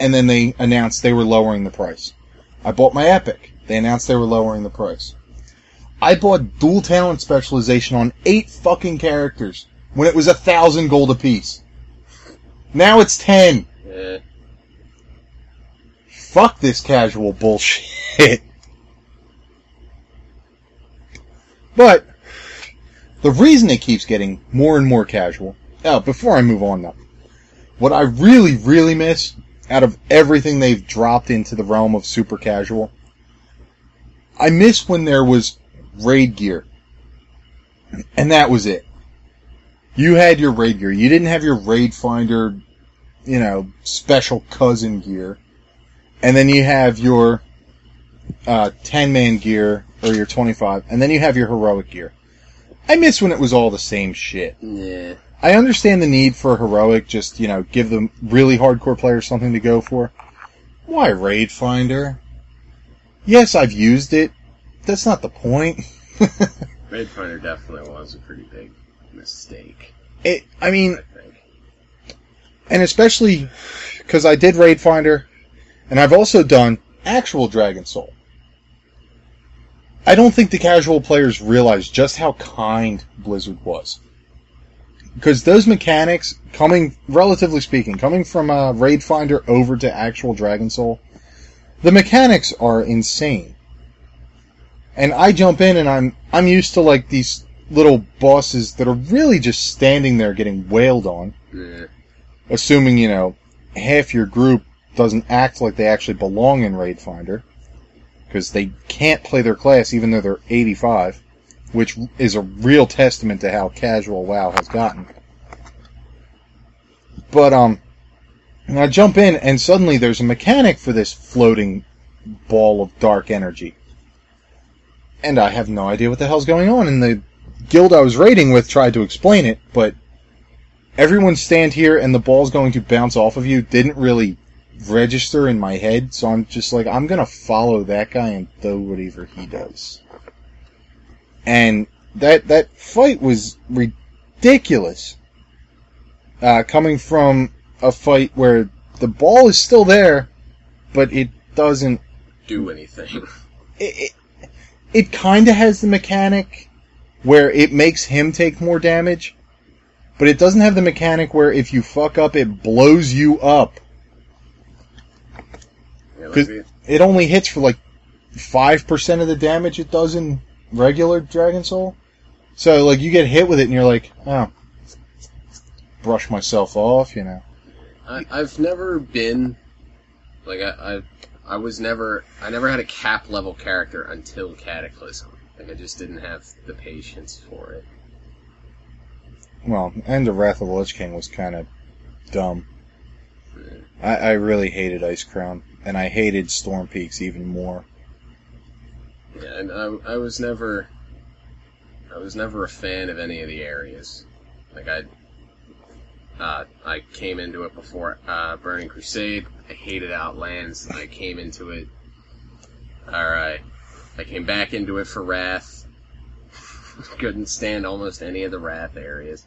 and then they announced they were lowering the price. I bought my epic. They announced they were lowering the price. I bought dual talent specialization on eight fucking characters when it was a thousand gold apiece. Now it's ten. Yeah. Fuck this casual bullshit. But the reason it keeps getting more and more casual. Oh, before I move on though, what I really, really miss out of everything they've dropped into the realm of super casual, I miss when there was raid gear, and that was it. You had your raid gear. You didn't have your raid finder, you know, special cousin gear. And then you have your uh, 10 man gear or your 25, and then you have your heroic gear. I miss when it was all the same shit. Yeah. I understand the need for heroic, just, you know, give the really hardcore players something to go for. Why Raid Finder? Yes, I've used it. That's not the point. Raid Finder definitely was a pretty big mistake, It, I mean, I and especially because I did Raid Finder, and I've also done actual Dragon Soul. I don't think the casual players realize just how kind Blizzard was. Because those mechanics, coming, relatively speaking, coming from uh, Raid Finder over to actual Dragon Soul, the mechanics are insane. And I jump in and I'm, I'm used to like these little bosses that are really just standing there getting wailed on Yeah. assuming you know half your group doesn't act like they actually belong in Raid Finder because they can't play their class even though they're 85, which is a real testament to how casual WoW has gotten. But um, and I jump in and suddenly there's a mechanic for this floating ball of dark energy, and I have no idea what the hell's going on. And the guild I was raiding with tried to explain it, but everyone stand here and the ball's going to bounce off of you didn't really register in my head, so I'm just like, I'm gonna follow that guy and do whatever he does. And that that fight was ridiculous. Uh, coming from a fight where the ball is still there, but it doesn't. Do anything. It, it, it kind of has the mechanic where it makes him take more damage, but it doesn't have the mechanic where if you fuck up, it blows you up. Yeah, like 'Cause- the- It only hits for like five percent of the damage it does in regular Dragon Soul. So like you get hit with it and you're like, oh, brush myself off, you know. I, I've never been like I, I I was never I never had a cap level character until Cataclysm. Like I just didn't have the patience for it. Well, and the Wrath of the Lich King was kind of dumb. I, I really hated Ice Crown, and I hated Storm Peaks even more. Yeah, and I I was never I was never a fan of any of the areas. Like I uh, I came into it before uh, Burning Crusade. I hated Outlands. I came into it. All right, I came back into it for Wrath. Couldn't stand almost any of the Wrath areas.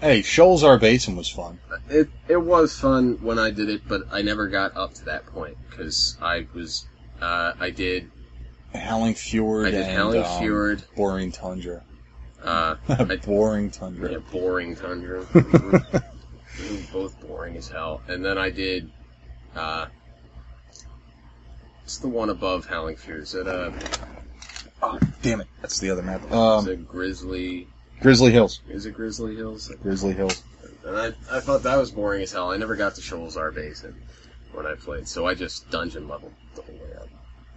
Hey, Sholazar Basin was fun. It it was fun when I did it, but I never got up to that point because I was uh, I did Howling Fjord I did and Howling um, Fjord. Borean Tundra. Uh, I, boring Tundra. yeah, boring tundra. Both boring as hell. And then I did uh, it's the one above Howling Fjord. Is it uh, Oh, damn it. That's the other map. is Um, it Grizzly? Grizzly Hills. Is it Grizzly Hills? Grizzly Hills. And I, I thought that was boring as hell. I never got to Sholazar Basin when I played, so I just dungeon leveled the whole way up.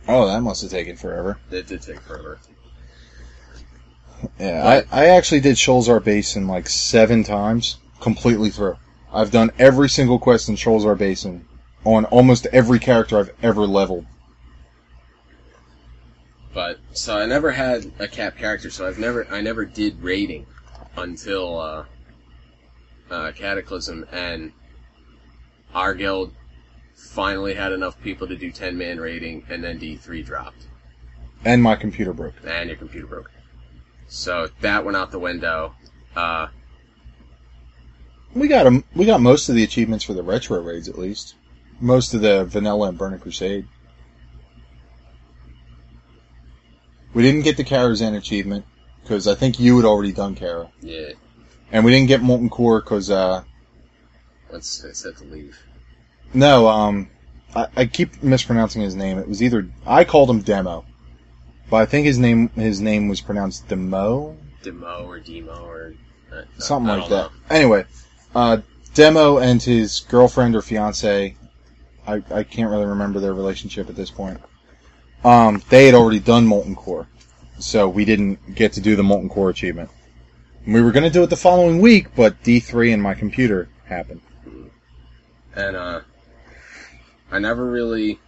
Oh, that must have taken forever. It did take forever. Yeah, I, I actually did Shoals Basin like seven times, completely through. I've done every single quest in Shoals Basin on almost every character I've ever leveled. But so I never had a cap character, so I've never I never did raiding until uh, uh, Cataclysm and our guild finally had enough people to do ten man raiding, and then D three dropped, And my computer broke. and your computer broke. So that went out the window. Uh, We got 'em- We got most of the achievements for the retro raids, at least. Most of the vanilla and Burning Crusade. We didn't get the Karazhan achievement because I think you had already done Kara, yeah, and we didn't get Molten Core because uh, once I said to leave. no, um, I, I keep mispronouncing his name. It was either I called him Demo, but I think his name his name was pronounced Demo. Demo or Demo or uh, something I like don't that. Anyway, uh, Demo and his girlfriend or fiance, I, I can't really remember their relationship at this point. Um, they had already done Molten Core, so we didn't get to do the Molten Core achievement. We were going to do it the following week, but D3 and my computer happened. and uh, I never really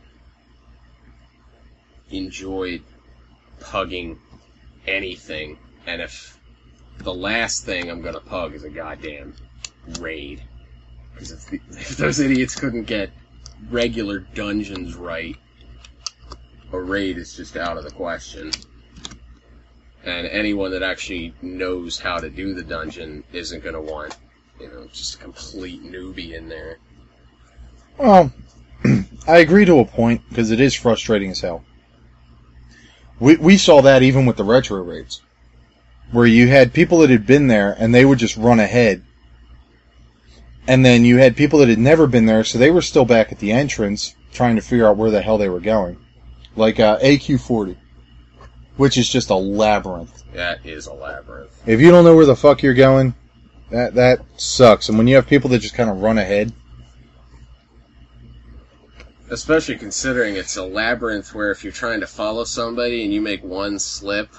enjoyed pugging anything. And if the last thing I'm gonna pug is a goddamn raid, because if, if those idiots couldn't get regular dungeons right, a raid is just out of the question. And anyone that actually knows how to do the dungeon isn't gonna want, you know, just a complete newbie in there. Well, I agree to a point because it is frustrating as hell. We we saw that even with the retro raids, where you had people that had been there and they would just run ahead, and then you had people that had never been there, so they were still back at the entrance trying to figure out where the hell they were going, like uh, AQ40, which is just a labyrinth. That is a labyrinth. If you don't know where the fuck you're going, that that sucks. And when you have people that just kind of run ahead, Especially considering it's a labyrinth where if you're trying to follow somebody and you make one slip,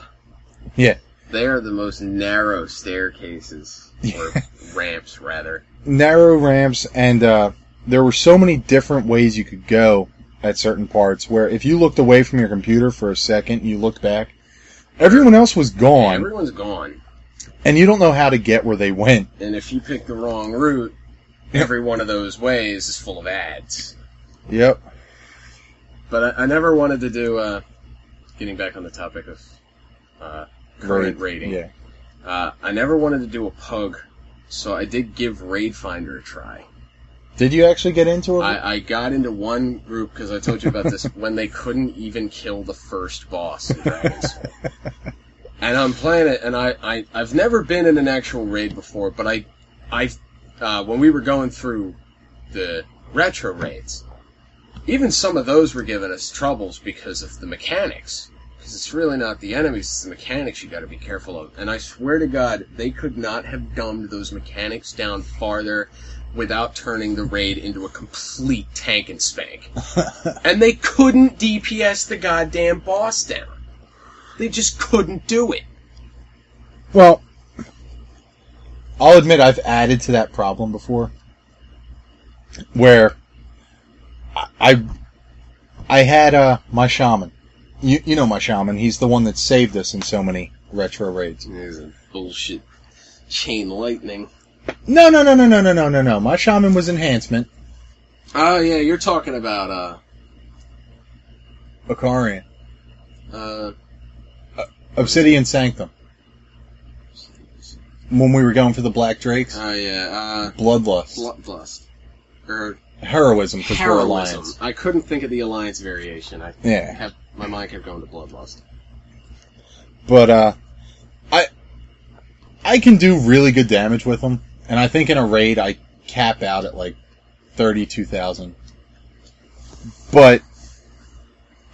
Yeah. they are the most narrow staircases or ramps rather. narrow ramps and uh, there were so many different ways you could go at certain parts where if you looked away from your computer for a second you looked back everyone else was gone. Everyone's gone, and you don't know how to get where they went. And if you pick the wrong route, every one of those ways is full of ads. yep. But I, I never wanted to do. Uh, getting back on the topic of uh, current Raid, rating, yeah. Uh, I never wanted to do a pug, so I did give Raid Finder a try. Did you actually get into it I, I got into one group because I told you about this when they couldn't even kill the first boss in Dragon's Soul. And I'm playing it, and I, I I've never been in an actual raid before, but I I uh, when we were going through the retro raids, even some of those were giving us troubles because of the mechanics. Because it's really not the enemies, it's the mechanics you got to be careful of. And I swear to God, they could not have dumbed those mechanics down farther without turning the raid into a complete tank and spank. and they couldn't DPS the goddamn boss down. They just couldn't do it. well i'll admit i've added to that problem before where i i, I had uh, my shaman you, you know my shaman he's the one that saved us in so many retro raids There's a bullshit chain lightning. No, no, no, no, no, no, no, no, no. My shaman was enhancement. Oh yeah, you're talking about uh Akarian. uh Obsidian Sanctum. When we were going for the Black Drakes. oh yeah, Bloodlust. uh bloodlust. Or Heroism, because we're heroism. Alliance. I couldn't think of the alliance variation. I Yeah. kept my mind kept going to bloodlust. But, uh, I, I can do really good damage with them. And I think in a raid I cap out at like 32,000. But,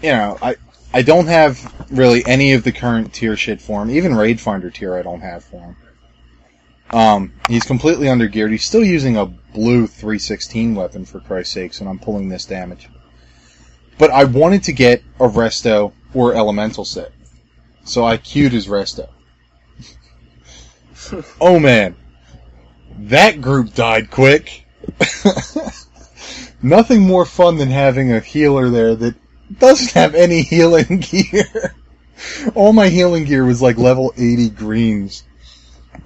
you know, I, I don't have really any of the current tier shit for him. Even Raid Finder tier I don't have for him. Um, he's completely under geared. He's still using a blue 316 weapon for Christ's sakes, and I'm pulling this damage. But I wanted to get a Resto or Elemental set. So I queued his Resto. oh man. That group died quick. Nothing more fun than having a healer there that doesn't have any healing gear. All my healing gear was like level 80 greens.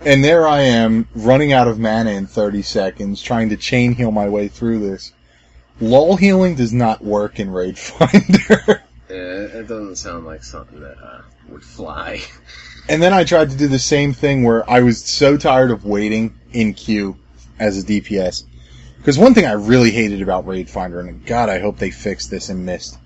And there I am, running out of mana in 30 seconds, trying to chain heal my way through this. Lull healing does not work in Raid Finder. Yeah, it doesn't sound like something that uh, would fly. And then I tried to do the same thing where I was so tired of waiting in queue as a DPS. Because one thing I really hated about Raid Finder, and God, I hope they fix this in Mist,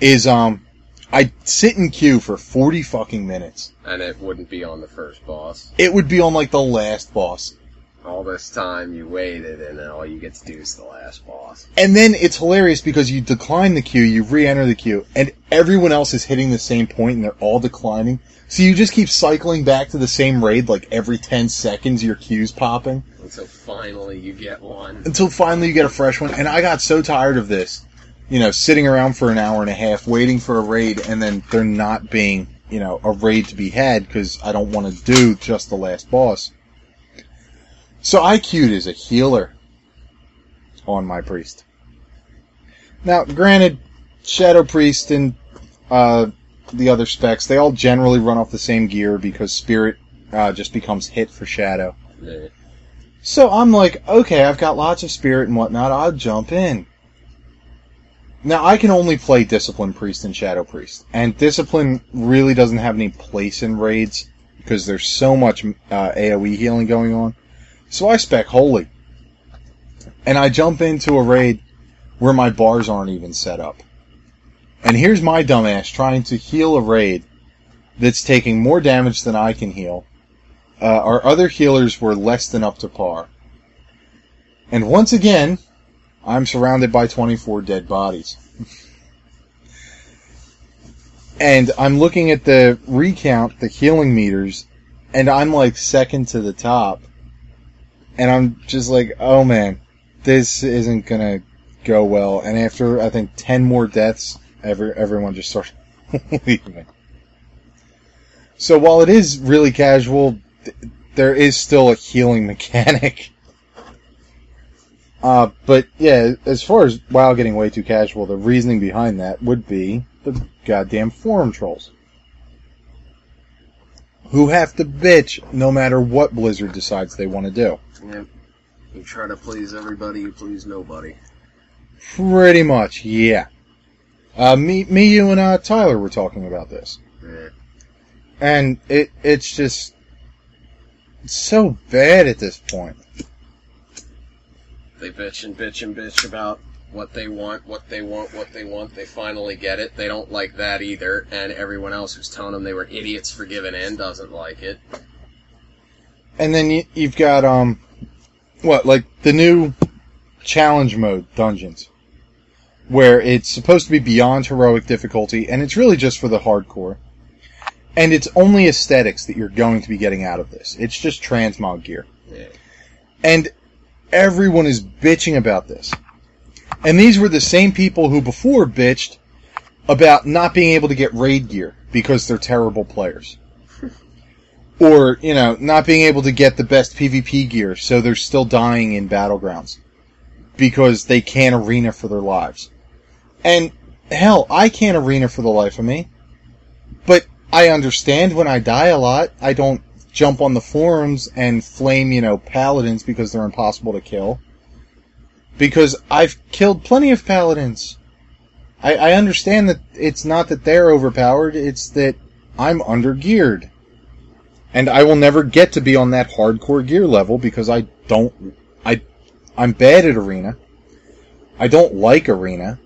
is um, I'd sit in queue for 40 fucking minutes. And it wouldn't be on the first boss. It would be on like the last boss. All this time you waited, and then all you get to do is the last boss. And then it's hilarious because you decline the queue, you re-enter the queue, and everyone else is hitting the same point and they're all declining. So you just keep cycling back to the same raid like every 10 seconds your queue's popping. Until finally you get one. Until finally you get a fresh one. And I got so tired of this. You know, sitting around for an hour and a half waiting for a raid and then there not being you know, a raid to be had because I don't want to do just the last boss. So I queued as a healer on my priest. Now, granted, Shadow Priest and uh, the other specs, they all generally run off the same gear because Spirit uh, just becomes hit for Shadow. Yeah. So I'm like, okay, I've got lots of Spirit and whatnot, I'll jump in. Now, I can only play Discipline Priest and Shadow Priest, and Discipline really doesn't have any place in raids because there's so much uh, AoE healing going on. So I spec Holy. And I jump into a raid where my bars aren't even set up. And here's my dumbass trying to heal a raid that's taking more damage than I can heal. Uh, our other healers were less than up to par. And once again, I'm surrounded by 24 dead bodies. and I'm looking at the recount, the healing meters, and I'm like second to the top. And I'm just like, oh man, this isn't gonna go well. And after, I think, 10 more deaths, every, everyone just started leaving. So while it is really casual, th- there is still a healing mechanic. Uh, but yeah, as far as WoW getting way too casual, the reasoning behind that would be the goddamn forum trolls. Who have to bitch no matter what Blizzard decides they want to do. Yep. You try to please everybody, you please nobody. Pretty much, yeah. Uh, me, me, you, and uh, Tyler were talking about this, Yeah. and it it's just so bad at this point. They bitch and bitch and bitch about what they want, what they want, what they want. They finally get it. They don't like that either, and everyone else who's telling them they were idiots for giving in doesn't like it. And then you, you've got um, what like the new challenge mode dungeons, where it's supposed to be beyond heroic difficulty, and it's really just for the hardcore. And it's only aesthetics that you're going to be getting out of this. It's just transmog gear. Yeah. And everyone is bitching about this. And these were the same people who before bitched about not being able to get raid gear because they're terrible players. or, you know, not being able to get the best PvP gear, so they're still dying in battlegrounds. Because they can't arena for their lives. And, hell, I can't arena for the life of me. But I understand when I die a lot, I don't jump on the forums and flame, you know, paladins because they're impossible to kill. Because I've killed plenty of paladins. I, I understand that it's not that they're overpowered, it's that I'm under geared. And I will never get to be on that hardcore gear level because I don't, I, I'm bad at arena. I don't like arena.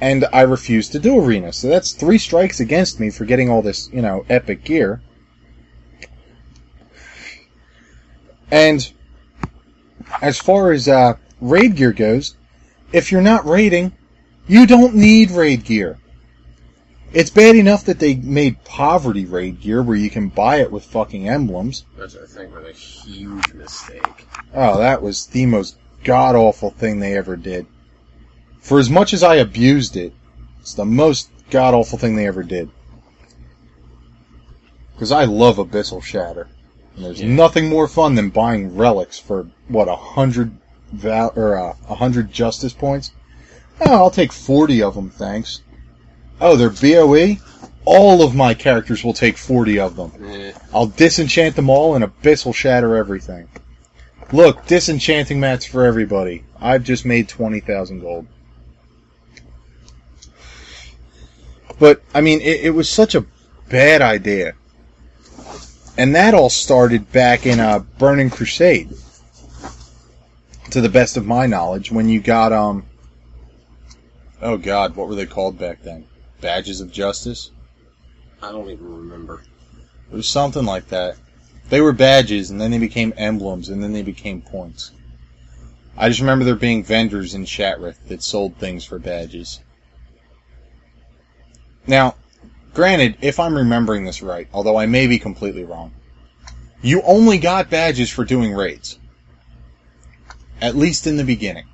And I refuse to do arena. So that's three strikes against me for getting all this, you know, epic gear. And as far as uh, raid gear goes, if you're not raiding, you don't need raid gear. It's bad enough that they made poverty raid gear where you can buy it with fucking emblems. Which I think was a huge mistake. Oh, that was the most god awful thing they ever did. For as much as I abused it, it's the most god awful thing they ever did. Because I love Abyssal Shatter. And there's Yeah. nothing more fun than buying relics for, what, a hundred val- or uh, a hundred justice points? Oh, I'll take 40 of them, thanks. Oh, they're BOE? All of my characters will take 40 of them. Eh, I'll disenchant them all and Abyss will shatter everything. Look, disenchanting mats for everybody. I've just made 20,000 gold. But, I mean, it, it was such a bad idea. And that all started back in uh, Burning Crusade. To the best of my knowledge, when you got, um. Oh god, what were they called back then? Badges of Justice? I don't even remember. It was something like that. They were badges, and then they became emblems, and then they became points. I just remember there being vendors in Shattrath that sold things for badges. Now, granted, if I'm remembering this right, although I may be completely wrong, you only got badges for doing raids. At least in the beginning.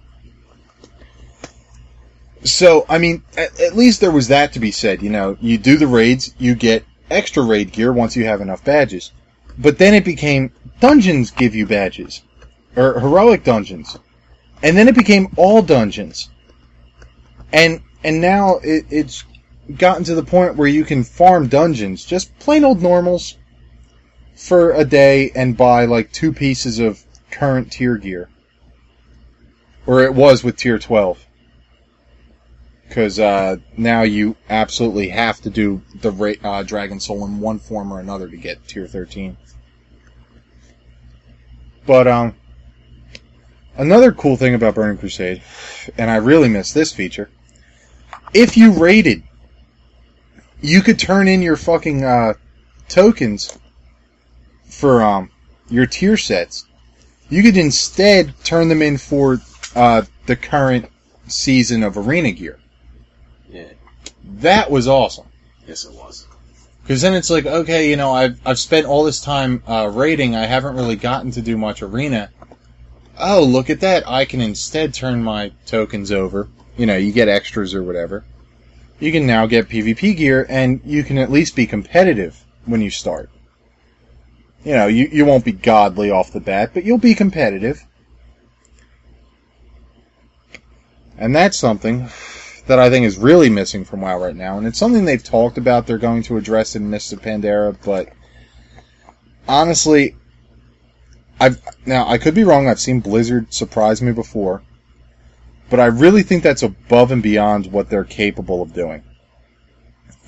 So, I mean, at, at least there was that to be said. You know, you do the raids, you get extra raid gear once you have enough badges. But then it became dungeons give you badges. Or heroic dungeons. And then it became all dungeons. And and now it, it's gotten to the point where you can farm dungeons, just plain old normals, for a day and buy like two pieces of current tier gear. Or it was with tier 12. Because uh, now you absolutely have to do the ra- uh, Dragon Soul in one form or another to get tier 13. But um, another cool thing about Burning Crusade, and I really miss this feature, if you raided, you could turn in your fucking uh, tokens for um, your tier sets. You could instead turn them in for uh, the current season of arena gear. Yeah. That was awesome. Yes, it was. Because then it's like, okay, you know, I've, I've spent all this time uh, raiding, I haven't really gotten to do much arena. Oh, look at that. I can instead turn my tokens over. You know, you get extras or whatever. You can now get PvP gear, and you can at least be competitive when you start. You know, you, you won't be godly off the bat, but you'll be competitive. And that's something that I think is really missing from WoW right now, and it's something they've talked about they're going to address in Mists of Pandaria, but honestly, I've now I could be wrong. I've seen Blizzard surprise me before, but I really think that's above and beyond what they're capable of doing.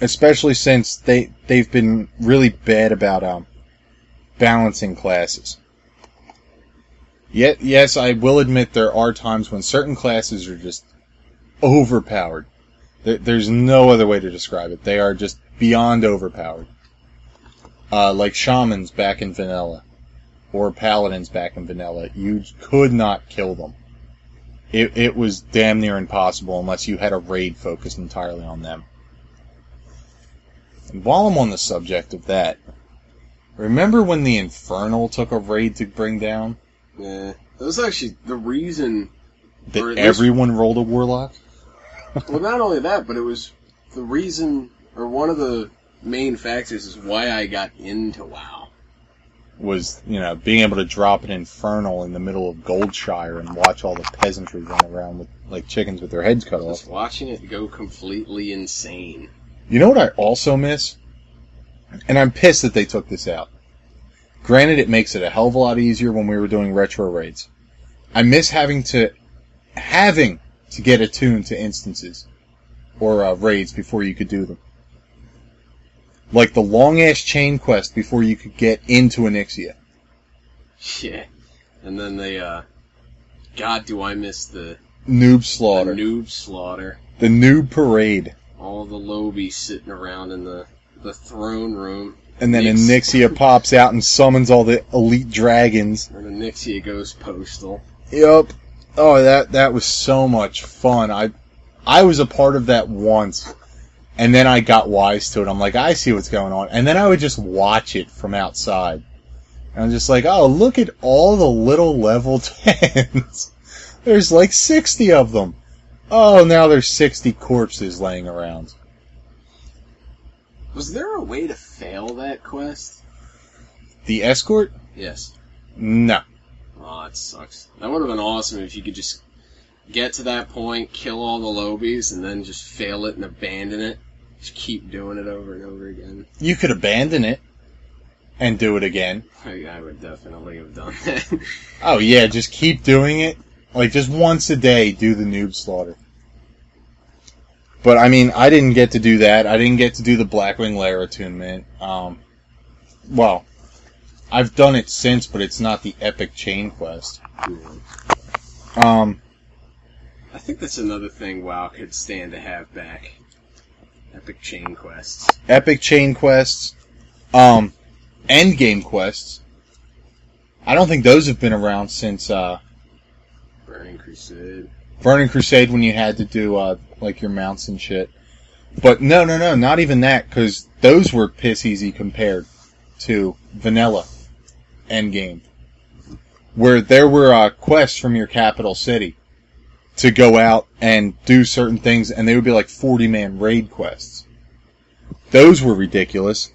Especially since they they've been really bad about um, balancing classes. Yet, yes, I will admit there are times when certain classes are just overpowered. There, there's no other way to describe it. They are just beyond overpowered. Uh, like shamans back in vanilla, or paladins back in vanilla. You could not kill them. It, it was damn near impossible unless you had a raid focused entirely on them. And while I'm on the subject of that, remember when the Infernal took a raid to bring down? Yeah. That was actually the reason. That Or at least- everyone rolled a warlock? Well, not only that, but it was the reason, or one of the main factors, is why I got into WoW. Was, you know, being able to drop an infernal in the middle of Goldshire and watch all the peasantry run around with like chickens with their heads cut off. Just watching it go completely insane. You know what I also miss? And I'm pissed that they took this out. Granted, it makes it a hell of a lot easier when we were doing retro raids. I miss having to having to get attuned to instances or uh, raids before you could do them. Like the long ass chain quest before you could get into Onyxia. Yeah. And then they, uh, God, do I miss the, Noob the slaughter. noob slaughter. The noob parade. All the lowbies sitting around in the, the throne room. And then Nix. Onyxia pops out and summons all the elite dragons. And the Nixia goes postal. Yep. Oh, that that was so much fun. I I was a part of that once. And then I got wise to it. I'm like, I see what's going on. And then I would just watch it from outside. And I'm just like, oh, look at all the little level 10s. There's like 60 of them. Oh, now there's 60 corpses laying around. Was there a way to fail that quest? The escort? Yes. No. Oh, it sucks. That would have been awesome if you could just get to that point, kill all the lowbies, and then just fail it and abandon it. Just keep doing it over and over again. You could abandon it and do it again. I, I would definitely have done that. Oh yeah, just keep doing it. Like just once a day, do the noob slaughter. But I mean, I didn't get to do that. I didn't get to do the Blackwing Lair attunement. Um, well, I've done it since, but it's not the epic chain quest. Um, I think that's another thing WoW could stand to have back. Epic chain quests. epic chain quests, um, end game quests. I don't think those have been around since uh, Burning Crusade. Burning Crusade when you had to do uh, like your mounts and shit. But no, no, no, not even that because those were piss easy compared to vanilla end game, where there were uh, quests from your capital city to go out and do certain things, and they would be like forty man raid quests. Those were ridiculous.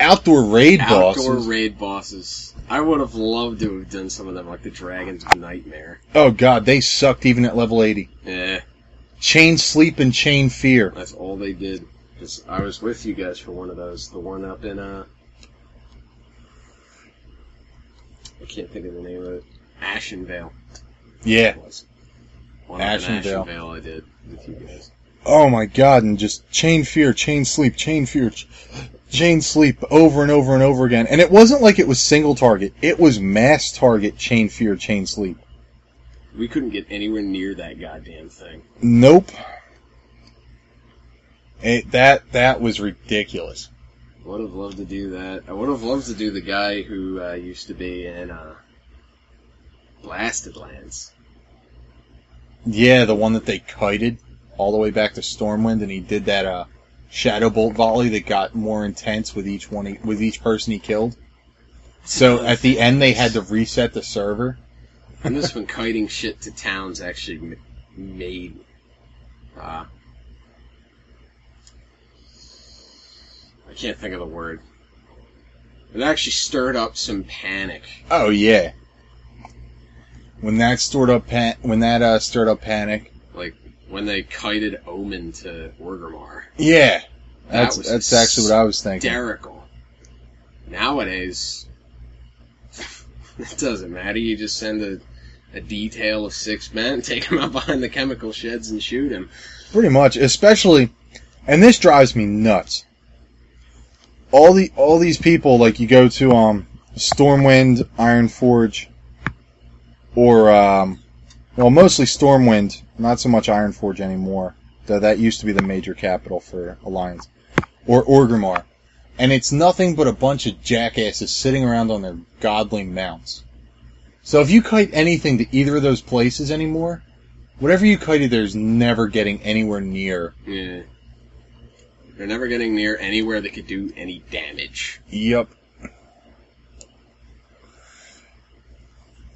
outdoor raid Outdoor bosses. Outdoor raid bosses. I would have loved to have done some of them, like the Dragon's Nightmare. oh god, they sucked even at level 80. Eh, Chain sleep and chain fear. that's all they did. 'Cause I was with you guys for one of those. The one up in, uh... I can't think of the name of it. Ashenvale. Yeah. It was. One up in Ashenvale. Ashenvale I did with you guys. Oh my god, and just chain fear, chain sleep, chain fear, ch- chain sleep over and over and over again. And it wasn't like it was single target. It was mass target, chain fear, chain sleep. We couldn't get anywhere near that goddamn thing. Nope. It, that that was ridiculous. I Would have loved to do that. I would have loved to do the guy who uh, used to be in uh, Blasted Lands. Yeah, the one that they kited all the way back to Stormwind, and he did that uh, shadow bolt volley that got more intense with each one he, with each person he killed. So at the end, they had to reset the server. And this when kiting shit to towns actually m- made. Uh, I can't think of the word. It actually stirred up some panic. Oh yeah. When that stirred up pan- when that uh, stirred up panic. Like when they kited Omen to Orgrimmar. Yeah, That that's was that's actually what I was thinking. Hysterical. Nowadays, it doesn't matter. You just send a, a detail of six men, take them out behind the chemical sheds, and shoot him. Pretty much, especially, and this drives me nuts. All the all these people, like you go to um Stormwind, Ironforge, or um, well, mostly Stormwind, not so much Ironforge anymore. Though that used to be the major capital for Alliance, or Orgrimmar, and it's nothing but a bunch of jackasses sitting around on their godling mounts. So if you kite anything to either of those places anymore, whatever you kited there is never getting anywhere near. Yeah. They're never getting near anywhere that could do any damage. Yep.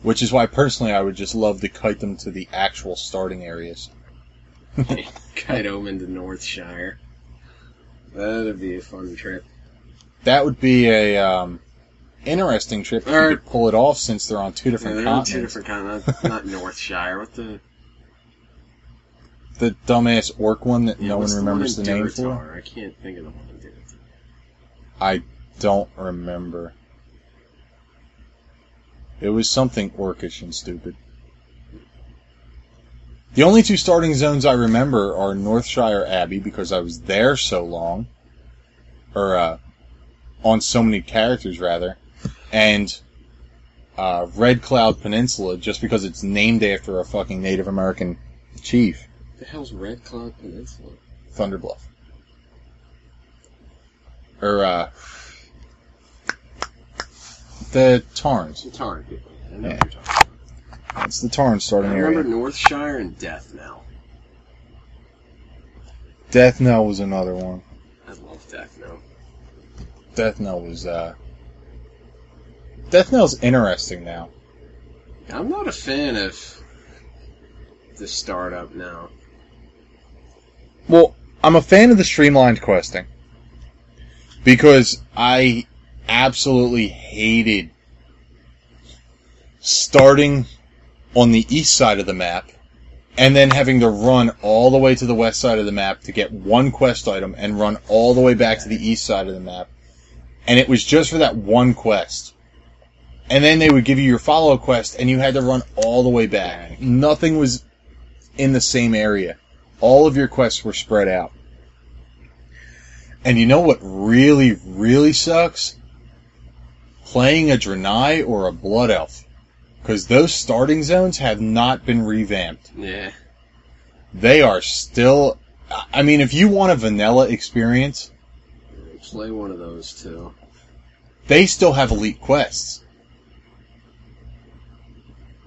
Which is why personally I would just love to kite them to the actual starting areas. Kite Omen to Northshire. That'd be a fun trip. That would be a um, interesting trip if Or- you could pull it off since they're on two different they're on two continents. different continents. Not Northshire. What the? The dumbass orc one that yeah, no what's one remembers the, one in name for. I can't think of the one in. I don't remember. It was something orcish and stupid. The only two starting zones I remember are Northshire Abbey because I was there so long, or uh, on so many characters rather, and uh, Red Cloud Peninsula just because it's named after a fucking Native American chief, The hell's Red Cloud Peninsula? Thunderbluff. Or uh, the Taurens. The Tauren people. I know Yeah. what you're talking about. It's the Tauren starting I remember area. Northshire and Death Knell. Death Knell was another one. I love Death Knell. Death Knell was uh Death Knell's interesting now. I'm not a fan of the startup now. Well, I'm a fan of the streamlined questing because I absolutely hated starting on the east side of the map and then having to run all the way to the west side of the map to get one quest item and run all the way back to the east side of the map. And it was just for that one quest. And then they would give you your follow up quest and you had to run all the way back. Nothing was in the same area. All of your quests were spread out. And you know what really, really sucks? Playing a Draenei or a Blood Elf. Because those starting zones have not been revamped. Yeah. They are still. I mean, if you want a vanilla experience, Play one of those too. they still have elite quests.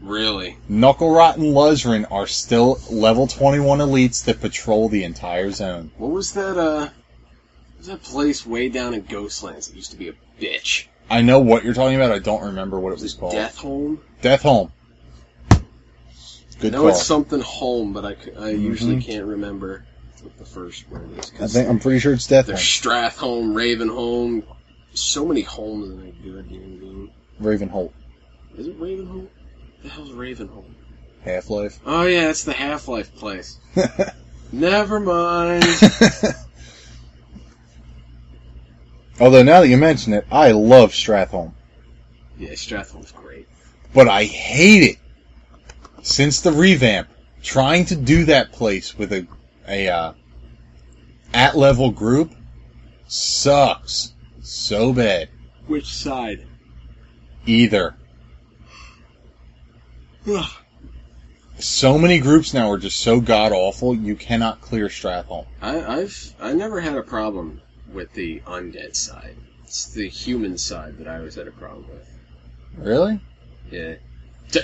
Really? Knucklerot and Luzran are still level 21 elites that patrol the entire zone. What was that, uh, what was that place way down in Ghostlands that used to be a bitch? I know what you're talking about, I don't remember what it was called. Deatholme? Death Home. Good I know call. it's something home, but I, I mm-hmm. usually can't remember what the first word is. I think I'm pretty sure it's Death There's Home. Raven Home, so many homes in that goddamn game. Ravenholt, Is it Ravenhold? The hell's Ravenhold? Half Life. Oh yeah, it's the Half Life place. Never mind. Although now that you mention it, I love Stratholme, yeah, Stratholme's great. but I hate it since the revamp. Trying to do that place with a a uh, at level group sucks so bad. Which side? Either Ugh. so many groups now are just so god awful you cannot clear Stratholme. I, I've I never had a problem with the undead side. It's the human side that I always had a problem with. Really? Yeah.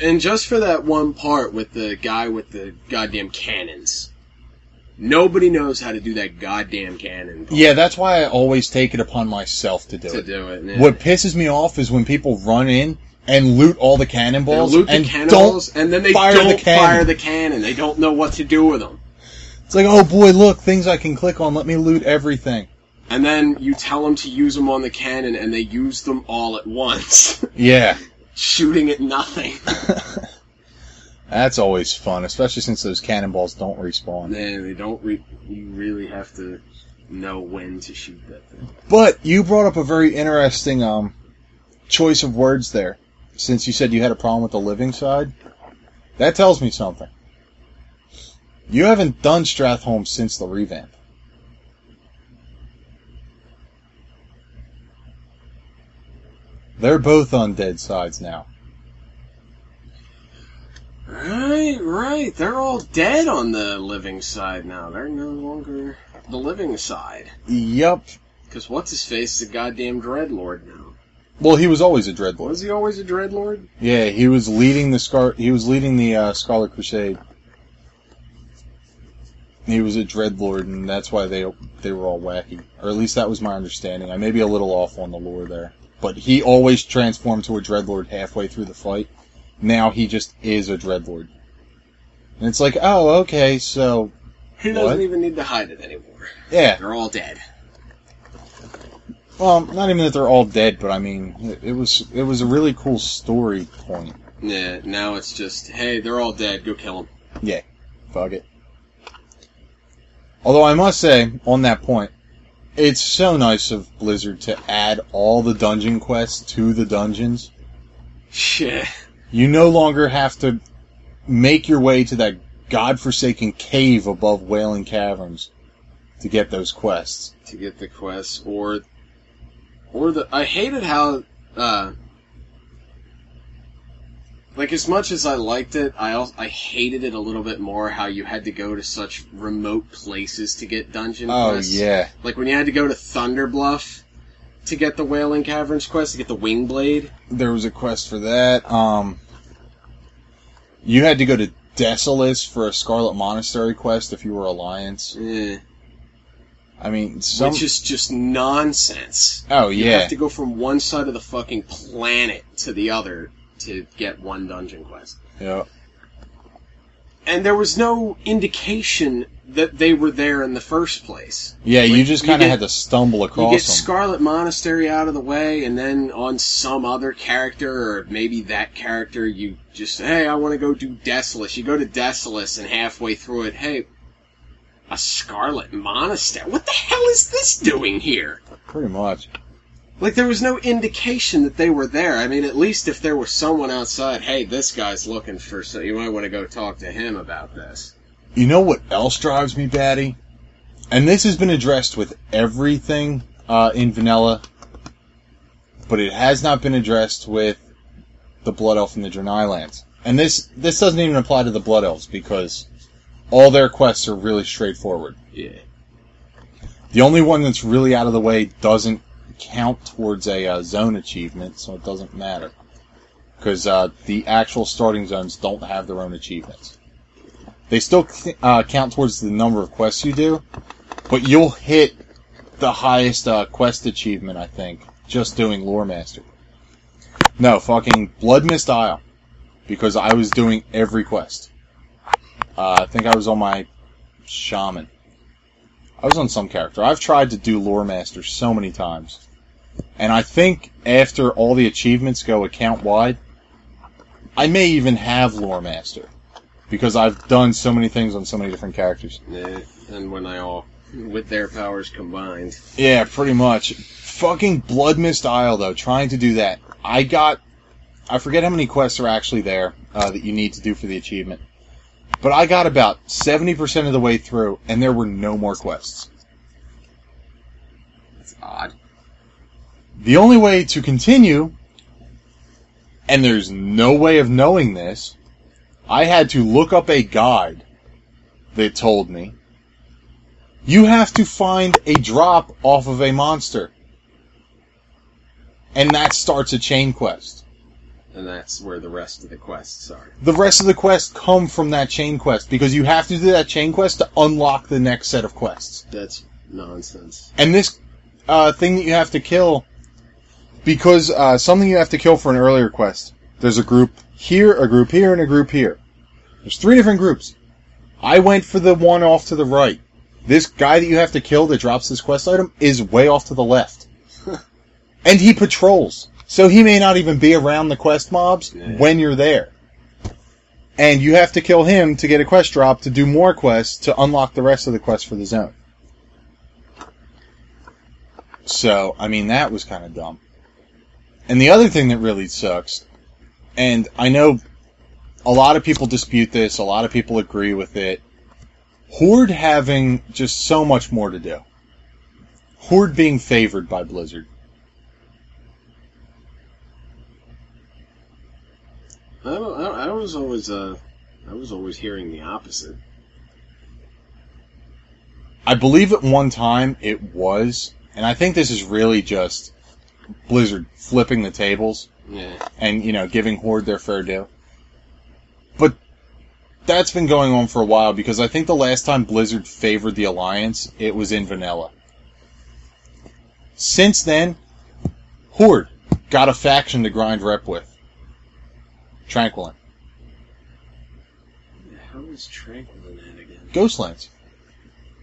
And just for that one part with the guy with the goddamn cannons. Nobody knows how to do that goddamn cannon. part Yeah, that's why I always take it upon myself to do To it. do it. yeah. What pisses me off is when people run in and loot all the They cannonballs loot the and cannonballs, and then they fire don't the cannon. fire the cannon. They don't know what to do with them. It's like, oh boy, look, things I can click on. Let me loot everything. And then you tell them to use them on the cannon, and they use them all at once, Yeah, shooting at nothing. that's always fun, especially since those cannonballs don't respawn. Man, they don't. Re- you really have to know when to shoot that thing. But you brought up a very interesting um, choice of words there. Since you said you had a problem with the living side, that tells me something. You haven't done Stratholme since the revamp. They're both on dead sides now. Right, right. They're all dead on the living side now. They're no longer the living side. Yup. Because what's his face is a goddamn dreadlord now. Well, he was always a dreadlord. Was he always a dreadlord? Yeah, he was leading the Scar. He was leading the uh, Scarlet Crusade. He was a dreadlord, and that's why they they were all wacky, or at least that was my understanding. I may be a little off on the lore there, but he always transformed to a dreadlord halfway through the fight. Now he just is a dreadlord, and it's like, oh, okay, so He doesn't What? even need to hide it anymore. yeah. They're all dead. Well, not even that they're all dead, but I mean, it, it was it was a really cool story point. Yeah, now it's just, hey, they're all dead. Go kill them. Yeah, fuck it. Although I must say, on that point, it's so nice of Blizzard to add all the dungeon quests to the dungeons. Shit. You no longer have to make your way to that godforsaken cave above Wailing Caverns to get those quests. To get the quests, or, or the. I hated how, uh, like as much as I liked it, I also, I hated it a little bit more how you had to go to such remote places to get dungeon Oh quests. yeah, Like when you had to go to Thunderbluff to get the Wailing Caverns quest to get the Wing Blade. there was a quest for that. Um, you had to go to Desolace for a Scarlet Monastery quest if you were Alliance. Eh, I mean, some. which is just nonsense. oh You yeah, have to go from one side of the fucking planet to the other to get one dungeon quest. yeah. And there was no indication that they were there in the first place. Yeah, you just kind of had to stumble You across get them. Scarlet Monastery out of the way, and then on some other character, or maybe that character, you just, hey, I want to go do Desolace. You go to Desolace, and halfway through it, hey, a Scarlet Monastery? What the hell is this doing here? Pretty much. Like, there was no indication that they were there. I mean, at least if there was someone outside, hey, this guy's looking for, so you might want to go talk to him about this. You know what else drives me batty? And this has been addressed with everything uh, in vanilla, but it has not been addressed with the Blood Elf and the Draenei lands. And this this doesn't even apply to the Blood Elves because all their quests are really straightforward. Yeah. The only one that's really out of the way doesn't count towards a uh, zone achievement, so it doesn't matter. Because uh, the actual starting zones don't have their own achievements. They still uh, count towards the number of quests you do, but you'll hit the highest uh, quest achievement, I think, just doing Lore Master. No, fucking Bloodmyst Isle. Because I was doing every quest. Uh, I think I was on my Shaman. I was on some character. I've tried to do Lore Master so many times. And I think after all the achievements go account wide, I may even have Lore Master. Because I've done so many things on so many different characters. Yeah, and when I all with their powers combined. Yeah, pretty much. Fucking Bloodmyst Isle, though, trying to do that. I got. I forget how many quests are actually there uh, that you need to do for the achievement. But I got about 70% of the way through, and there were no more quests. That's odd. The only way to continue, and there's no way of knowing this, I had to look up a guide that told me you have to find a drop off of a monster. And that starts a chain quest. And that's where the rest of the quests are. The rest of the quests come from that chain quest because you have to do that chain quest to unlock the next set of quests. That's nonsense. And this uh, thing that you have to kill, because uh, something you have to kill for an earlier quest. There's a group here, a group here, and a group here. There's three different groups. I went for the one off to the right. This guy that you have to kill that drops this quest item is way off to the left. and he patrols. So he may not even be around the quest mobs Yeah. when you're there. And you have to kill him to get a quest drop to do more quests to unlock the rest of the quest for the zone. So, I mean, that was kind of dumb. And the other thing that really sucks, and I know a lot of people dispute this, a lot of people agree with it, Horde having just so much more to do. Horde being favored by Blizzard. I don't, I, I was always uh, I was always hearing the opposite. I believe at one time it was, and I think this is really just Blizzard flipping the tables Yeah. and, you know, giving Horde their fair due. But that's been going on for a while because I think the last time Blizzard favored the Alliance, it was in vanilla. Since then, Horde got a faction to grind rep with. Tranquillien. How was Tranquil in that again? Ghostlands.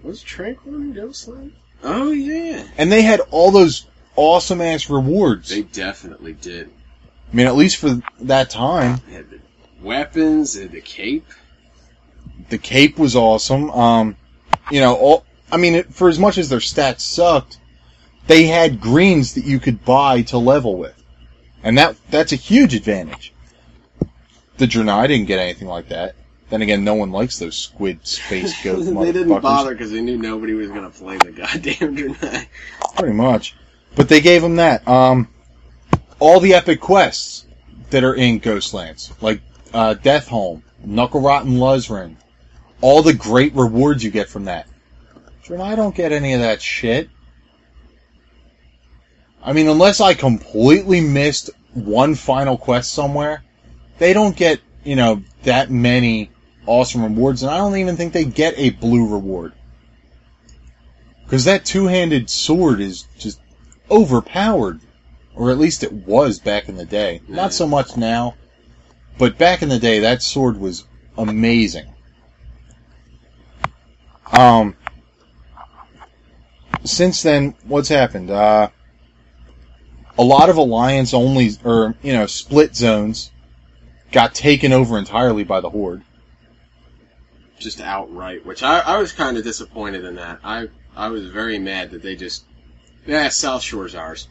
Was Tranquil in Ghostland? Oh yeah. And they had all those awesome ass rewards. They definitely did. I mean, at least for that time. They had the weapons, they had the cape. The cape was awesome. Um, you know, all, I mean, it, for as much as their stats sucked, they had greens that you could buy to level with, and that that's a huge advantage. The Draenei didn't get anything like that. Then again, no one likes those squid space goat they didn't bother because they knew nobody was gonna play the goddamn Draenei. Pretty much, but they gave them that. Um, all the epic quests that are in Ghostlands, like uh, Deatholme, Knuckle Rotten and Luzran, all the great rewards you get from that. i don't get any of that shit. I mean, unless I completely missed one final quest somewhere, they don't get, you know, that many awesome rewards, and I don't even think they get a blue reward. Because that two-handed sword is just overpowered. Or at least it was back in the day. Yeah. Not so much now. But back in the day, that sword was amazing. Um, since then, what's happened? Uh, a lot of alliance only, or, you know, split zones got taken over entirely by the Horde. Just outright, which I, I was kind of disappointed in that. I I was very mad that they just yeah South Shore's ours.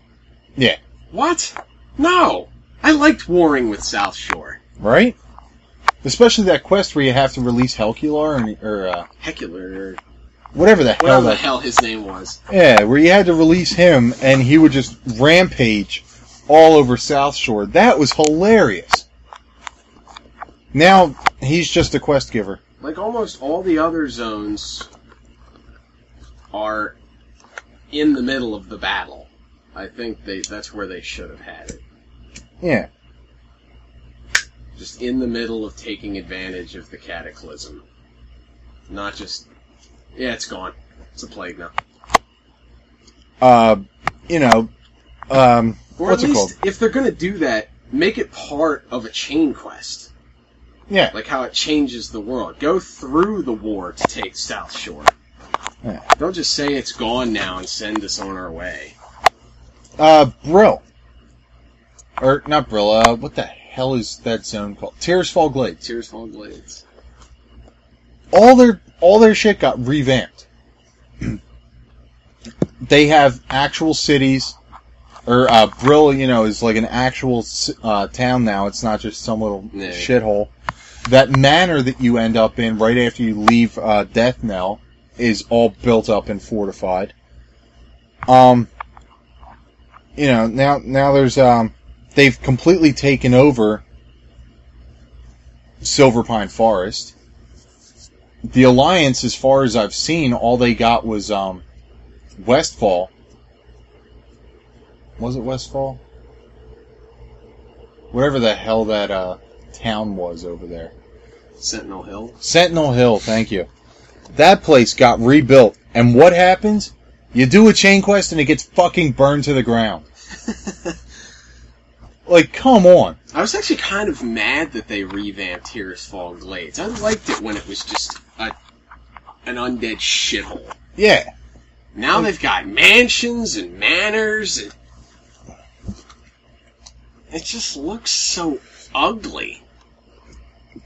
Yeah. What? No, I liked warring with South Shore. Right? Especially that quest where you have to release Helcular, or, or uh, Hecular, or whatever the hell whatever the that hell his name was. Yeah, where you had to release him and he would just rampage all over South Shore. That was hilarious. Now he's just a quest giver. Like almost all the other zones are in the middle of the battle. I think they that's where they should have had it. Yeah. Just in the middle of taking advantage of the cataclysm. Not just yeah, it's gone. It's a plague now. Uh, you know, um, Or what's at it called? if they're gonna do that, make it part of a chain quest. Yeah. Like how it changes the world. Go through the war to take South Shore. Yeah. Don't just say it's gone now and send us on our way. Uh, Brill. Or, not Brill, uh, what the hell is that zone called? Tirisfal Glades. Tirisfal Glades. All their, all their shit got revamped. they have actual cities, or, uh, Brill, you know, is like an actual, uh, town now. It's not just some little Yeah. shithole. That manor that you end up in right after you leave, uh, Death Knell is all built up and fortified. Um, you know, now, now there's, um, they've completely taken over Silverpine Forest. The Alliance, as far as I've seen, all they got was, um, Westfall. Was it Westfall? Whatever the hell that, uh, town was over there. Sentinel Hill. Sentinel Hill, thank you. That place got rebuilt, and what happens? You do a chain quest and it gets fucking burned to the ground. like, come on. I was actually kind of mad that they revamped Tirisfal Glades. I liked it when it was just a an undead shithole. Yeah. Now they've got mansions and manors and it just looks so ugly.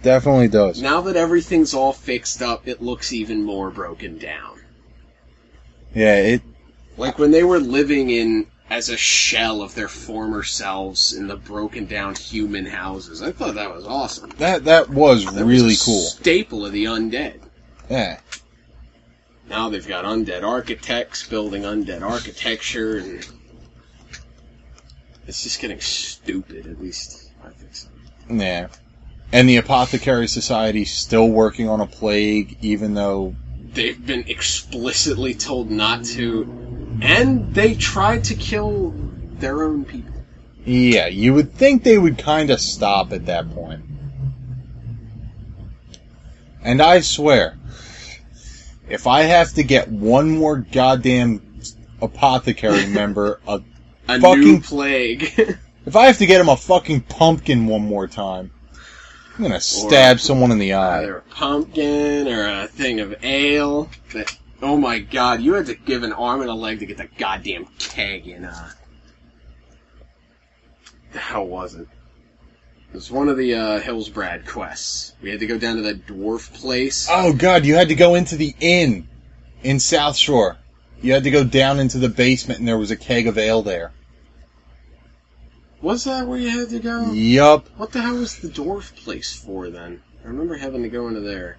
Definitely does. Now that everything's all fixed up, it looks even more broken down. Yeah, it, Like when they were living in as a shell of their former selves in the broken down human houses. I thought that was awesome. that, that was That really was a cool. Staple of the undead. Yeah. Now they've got undead architects building undead architecture, and it's just getting stupid. At least I think so. Yeah. And the Apothecary Society's still working on a plague, even though, They've been explicitly told not to, and they tried to kill their own people. yeah, you would think they would kind of stop at that point. And I swear, if I have to get one more goddamn apothecary member, a, A Fucking- new plague. if I have to get him a fucking pumpkin one more time, I'm gonna stab someone in the eye. Either a pumpkin or a thing of ale. That oh my god, you had to give an arm and a leg to get the goddamn keg in. Uh, the hell was it? It was one of the uh, Hillsbrad quests. We had to go down to that dwarf place. Oh god, you had to go into the inn in South Shore. You had to go down into the basement and there was a keg of ale there. Was that where you had to go? Yup. What the hell was the dwarf place for then? I remember having to go into there.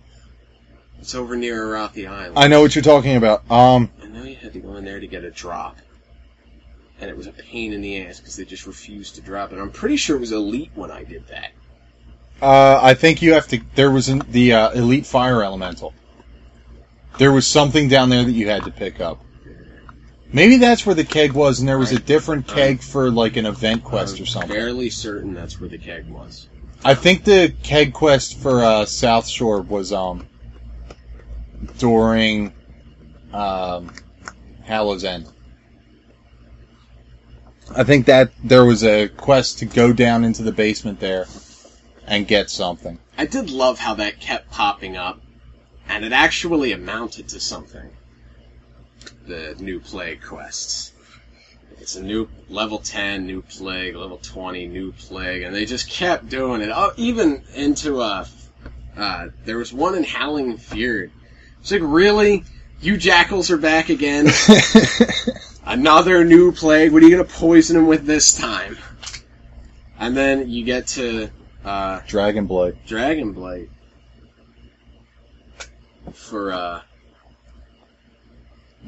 It's over near Arathi Island. I know what you're talking about. Um, I know you had to go in there to get a drop. And it was a pain in the ass because they just refused to drop it. I'm pretty sure it was Elite when I did that. uh, I think you have to, there was an, the, uh, Elite Fire Elemental. There was something down there that you had to pick up. Maybe that's where the keg was and there was a different keg for like an event quest or something. Fairly certain that's where the keg was. I think the keg quest for uh, South Shore was um during um, Hallow's End. I think that there was a quest to go down into the basement there and get something. I did love how that kept popping up, and it actually amounted to something. The new plague quests. It's a new level 10, new plague, level 20, new plague, and they just kept doing it. Oh, even into uh, uh, there was one in Howling Fjord. It's like, really? You jackals are back again? Another new plague? What are you gonna poison them with this time? And then you get to, uh. Dragon Blight for uh,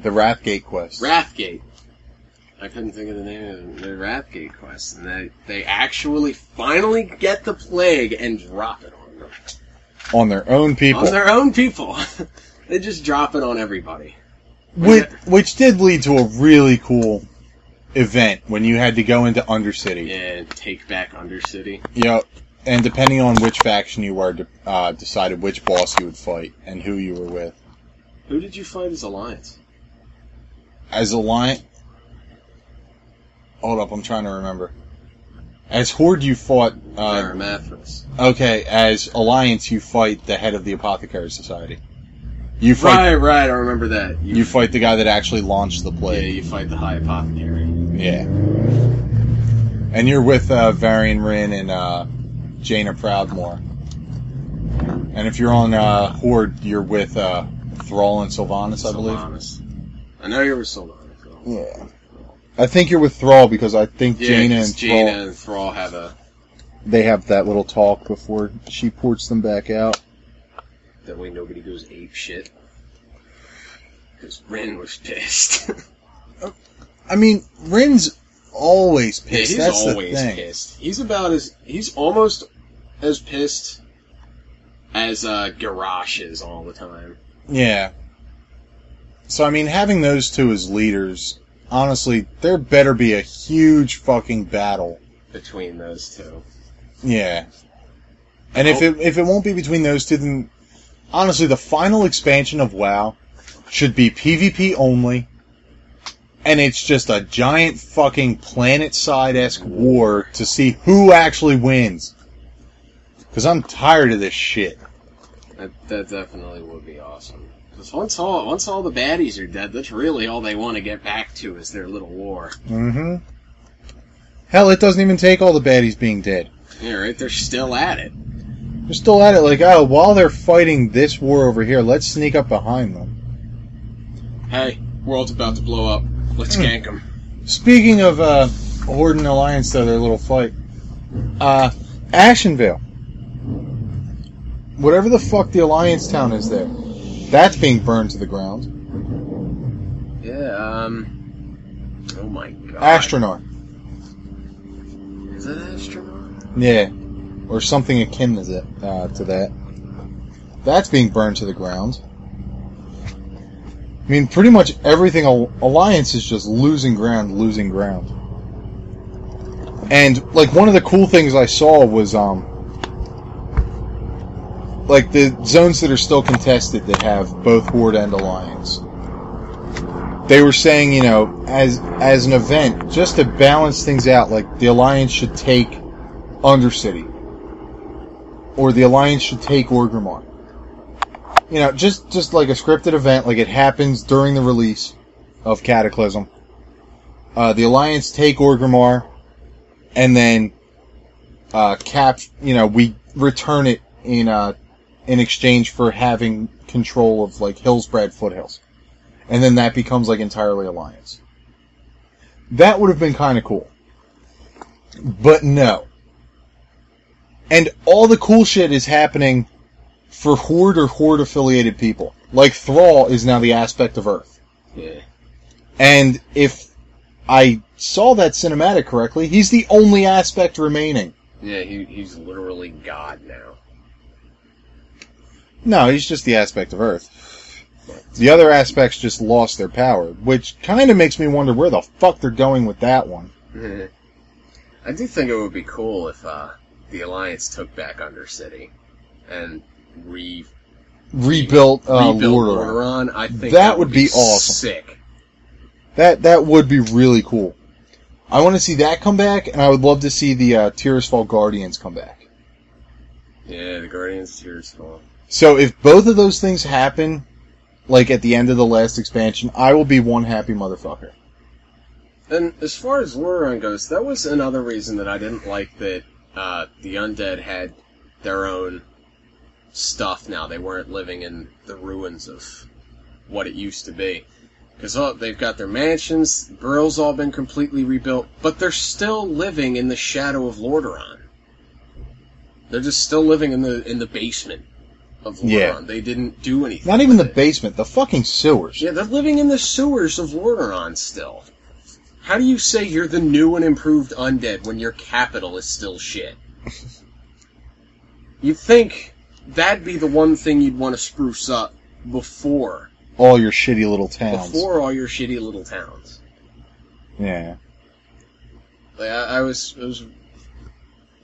The Wrathgate quest. Wrathgate. I couldn't think of the name of the Wrathgate quest, and they they actually finally get the plague and drop it on them on their own people. on their own people. they just drop it on everybody. which, which did lead to a really cool event when you had to go into Undercity. And take back Undercity. Yep. And depending on which faction you were, uh, decided which boss you would fight and who you were with. Who did you fight as Alliance? As Alliance, hold up, I'm trying to remember. As Horde, you fought. Uh, okay, as Alliance, you fight the head of the Apothecary Society. You fight. Right, right. I remember that. You fight the guy that actually launched the play. yeah, plague. you fight the High Apothecary. Yeah. And you're with uh, Varian Wrynn and uh, Jaina Proudmoore. And if you're on uh, Horde, you're with uh, Thrall and Sylvanas, I believe. Sylvanas. I know you were Sylvanas. though. Yeah. I think you're with Thrall because I think Yeah, Jaina 'cause and Jaina and Thrall have a they have that little talk before she ports them back out. that way nobody goes ape shit. Because Wrynn was pissed. I mean, Wrynn's always yeah, pissed. he's That's always the thing. pissed. He's about as he's almost as pissed as uh, Garrosh is all the time. Yeah. So I mean, having those two as leaders, honestly, there better be a huge fucking battle. between those two. Yeah. And if it if it won't be between those two, then honestly, the final expansion of WoW should be PvP only, and it's just a giant fucking PlanetSide esque war to see who actually wins. Because I'm tired of this shit. That, that definitely would be awesome. Because once all once all the baddies are dead, that's really all they want to get back to is their little war. Mm-hmm. Hell, it doesn't even take all the baddies being dead. Yeah, right. They're still at it. They're still at it like, oh, while they're fighting this war over here, let's sneak up behind them. Hey, world's about to blow up. Let's Hmm. gank them. Speaking of uh, Horde and Alliance, though, their little fight, uh, Ashenvale. Whatever the fuck the Alliance town is there, that's being burned to the ground. Yeah. Um. Oh my god. Astronaut. Is it astronaut? Yeah. Or something akin to that. Uh, to that. That's being burned to the ground. I mean, pretty much everything Alliance is just losing ground, losing ground. And like one of the cool things I saw was um like the zones that are still contested that have both Horde and Alliance. They were saying, you know, as as an event, just to balance things out, like the Alliance should take Undercity. Or the Alliance should take Orgrimmar. You know, just just like a scripted event, like it happens during the release of Cataclysm. Uh, the Alliance take Orgrimmar, and then uh, cap. You know, we return it in uh, in exchange for having control of like Hillsbrad foothills, and then that becomes like entirely Alliance. That would have been kind of cool, but no. And all the cool shit is happening for Horde or Horde affiliated people. Like Thrall is now the aspect of Earth. Yeah. And if I saw that cinematic correctly, he's the only aspect remaining. Yeah. He, he's literally God now. No, he's just the aspect of Earth. The other aspects just lost their power, which kind of makes me wonder where the fuck they're going with that one. I do think it would be cool if uh, the Alliance took back Undercity and re Rebuilt, uh, rebuilt Lordaeron. Lordaeron. I think That would be awesome. Sick. That that would be really cool. I want to see that come back, and I would love to see the uh, Tirisfal Guardians come back. Yeah, the Guardians Tirisfal. So if both of those things happen, like at the end of the last expansion, I will be one happy motherfucker. And as far as Lordaeron goes, that was another reason that I didn't like that uh, the undead had their own stuff now. They weren't living in the ruins of what it used to be. Because oh, they've got their mansions, the Grill's all been completely rebuilt, but they're still living in the shadow of Lordaeron. They're just still living in the in the basement of. Yeah. They didn't do anything. Not even the it. basement, the fucking sewers. Yeah, they're living in the sewers of Lordaeron still. How do you say you're the new and improved undead when your capital is still shit? You'd think that'd be the one thing you'd want to spruce up before All your shitty little towns. before all your shitty little towns. Yeah. Like, I, I was I was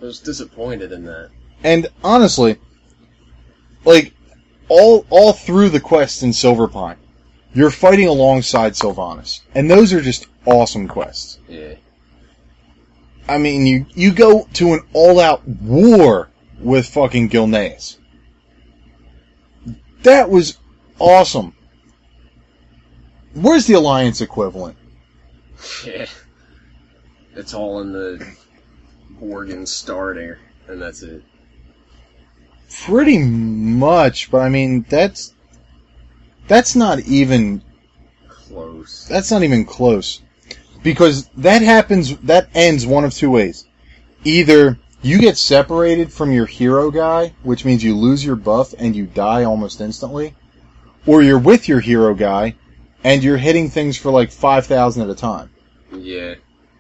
I was disappointed in that. And honestly, like all all through the quest in Silverpine, you're fighting alongside Sylvanas, and those are just awesome quests. Yeah. I mean, you you go to an all-out war with fucking Gilneas. That was awesome. Where's the Alliance equivalent? Yeah. it's all in the worgen starter, and that's it. Pretty much, but I mean that's that's not even Close. that's not even close. Because that happens that ends one of two ways. Either you get separated from your hero guy, which means you lose your buff and you die almost instantly, or you're with your hero guy and you're hitting things for like 5000 at a time. Yeah.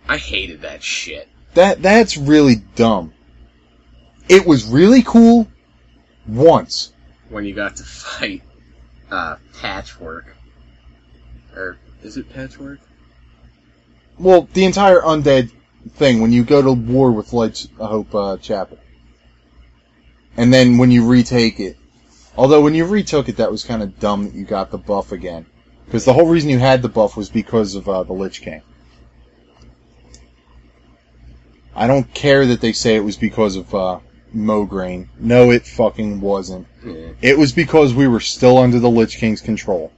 I hated that shit. That that's really dumb. It was really cool once. When you got to fight uh, Patchwork. Or, is it Patchwork? Well, the entire undead thing when you go to war with Lights Hope uh, Chapel, and then when you retake it. Although when you retook it, that was kind of dumb that you got the buff again, because the whole reason you had the buff was because of uh, the Lich King. I don't care that they say it was because of uh, Mograine. No, it fucking wasn't. Yeah. It was because we were still under the Lich King's control.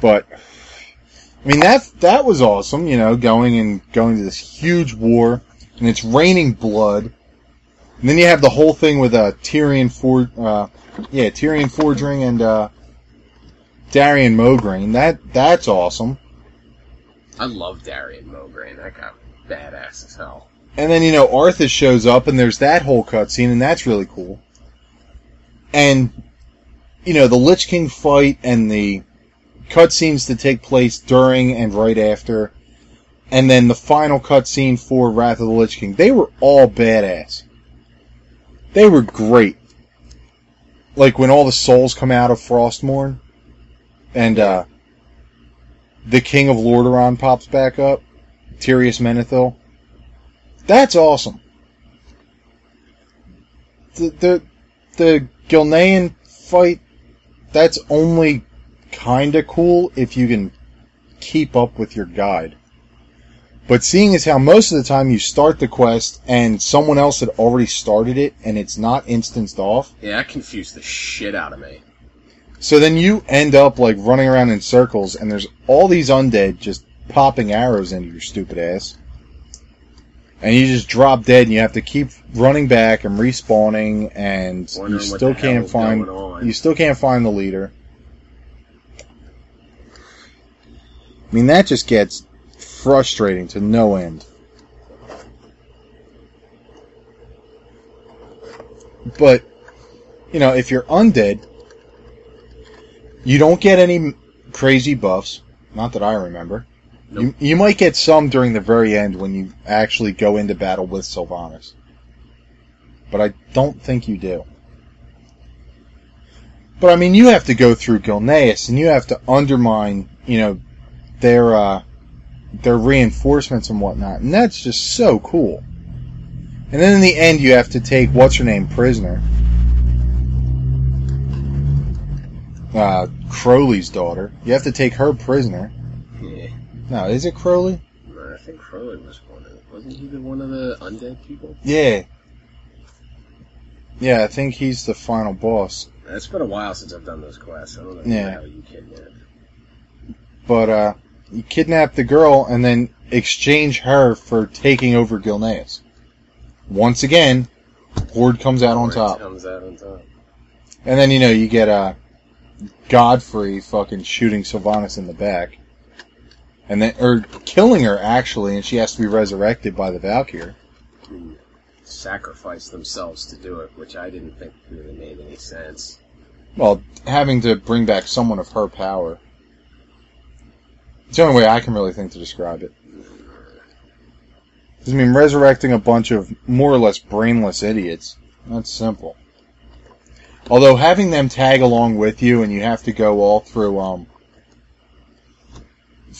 But I mean that that was awesome, you know, going and going to this huge war and it's raining blood. And then you have the whole thing with uh, Tirion for uh, yeah, Tirion Fordring and uh, Darion Mograine. That that's awesome. I love Darion Mograine. That guy badass as hell. And then, you know, Arthas shows up and there's that whole cutscene and that's really cool. And, you know, the Lich King fight and the cutscenes that take place during and right after, and then the final cutscene for Wrath of the Lich King, they were all badass. They were great. Like when all the souls come out of Frostmourne and, uh, the King of Lordaeron pops back up, Tyrius Menethil. That's awesome. The the the Gilnean fight that's only kinda cool if you can keep up with your guide. But seeing as how most of the time you start the quest and someone else had already started it and it's not instanced off, Yeah, that confused the shit out of me. so then you end up like running around in circles and there's all these undead just popping arrows into your stupid ass. And you just drop dead and you have to keep running back and respawning and you Wondering what still can't find you still can't find the leader. I mean that just gets frustrating to no end. But you know, if you're undead, you don't get any crazy buffs. Not that I remember. Nope. You, you might get some during the very end when you actually go into battle with Sylvanas. But I don't think you do. But I mean, you have to go through Gilneas and you have to undermine, you know, their, uh, their reinforcements and whatnot. And that's just so cool. And then in the end, you have to take, what's her name, prisoner. Uh, Crowley's daughter. You have to take her prisoner. No, is it Crowley? No, I think Crowley was one of Wasn't he the one of the undead people? Yeah. Yeah, I think he's the final boss. It's been a while since I've done those quests. I don't know Yeah. how you kidnapped. But, uh, you kidnap the girl and then exchange her for taking over Gilneas. Once again, Horde comes out on top. Comes out on top. And then, you know, you get, uh, Godfrey fucking shooting Sylvanas in the back. And then, or killing her actually, and she has to be resurrected by the Valkyr. And sacrifice themselves to do it, which I didn't think really made any sense. Well, having to bring back someone of her power. It's the only way I can really think to describe it. I mean, resurrecting a bunch of more or less brainless idiots, that's simple. Although having them tag along with you and you have to go all through, um,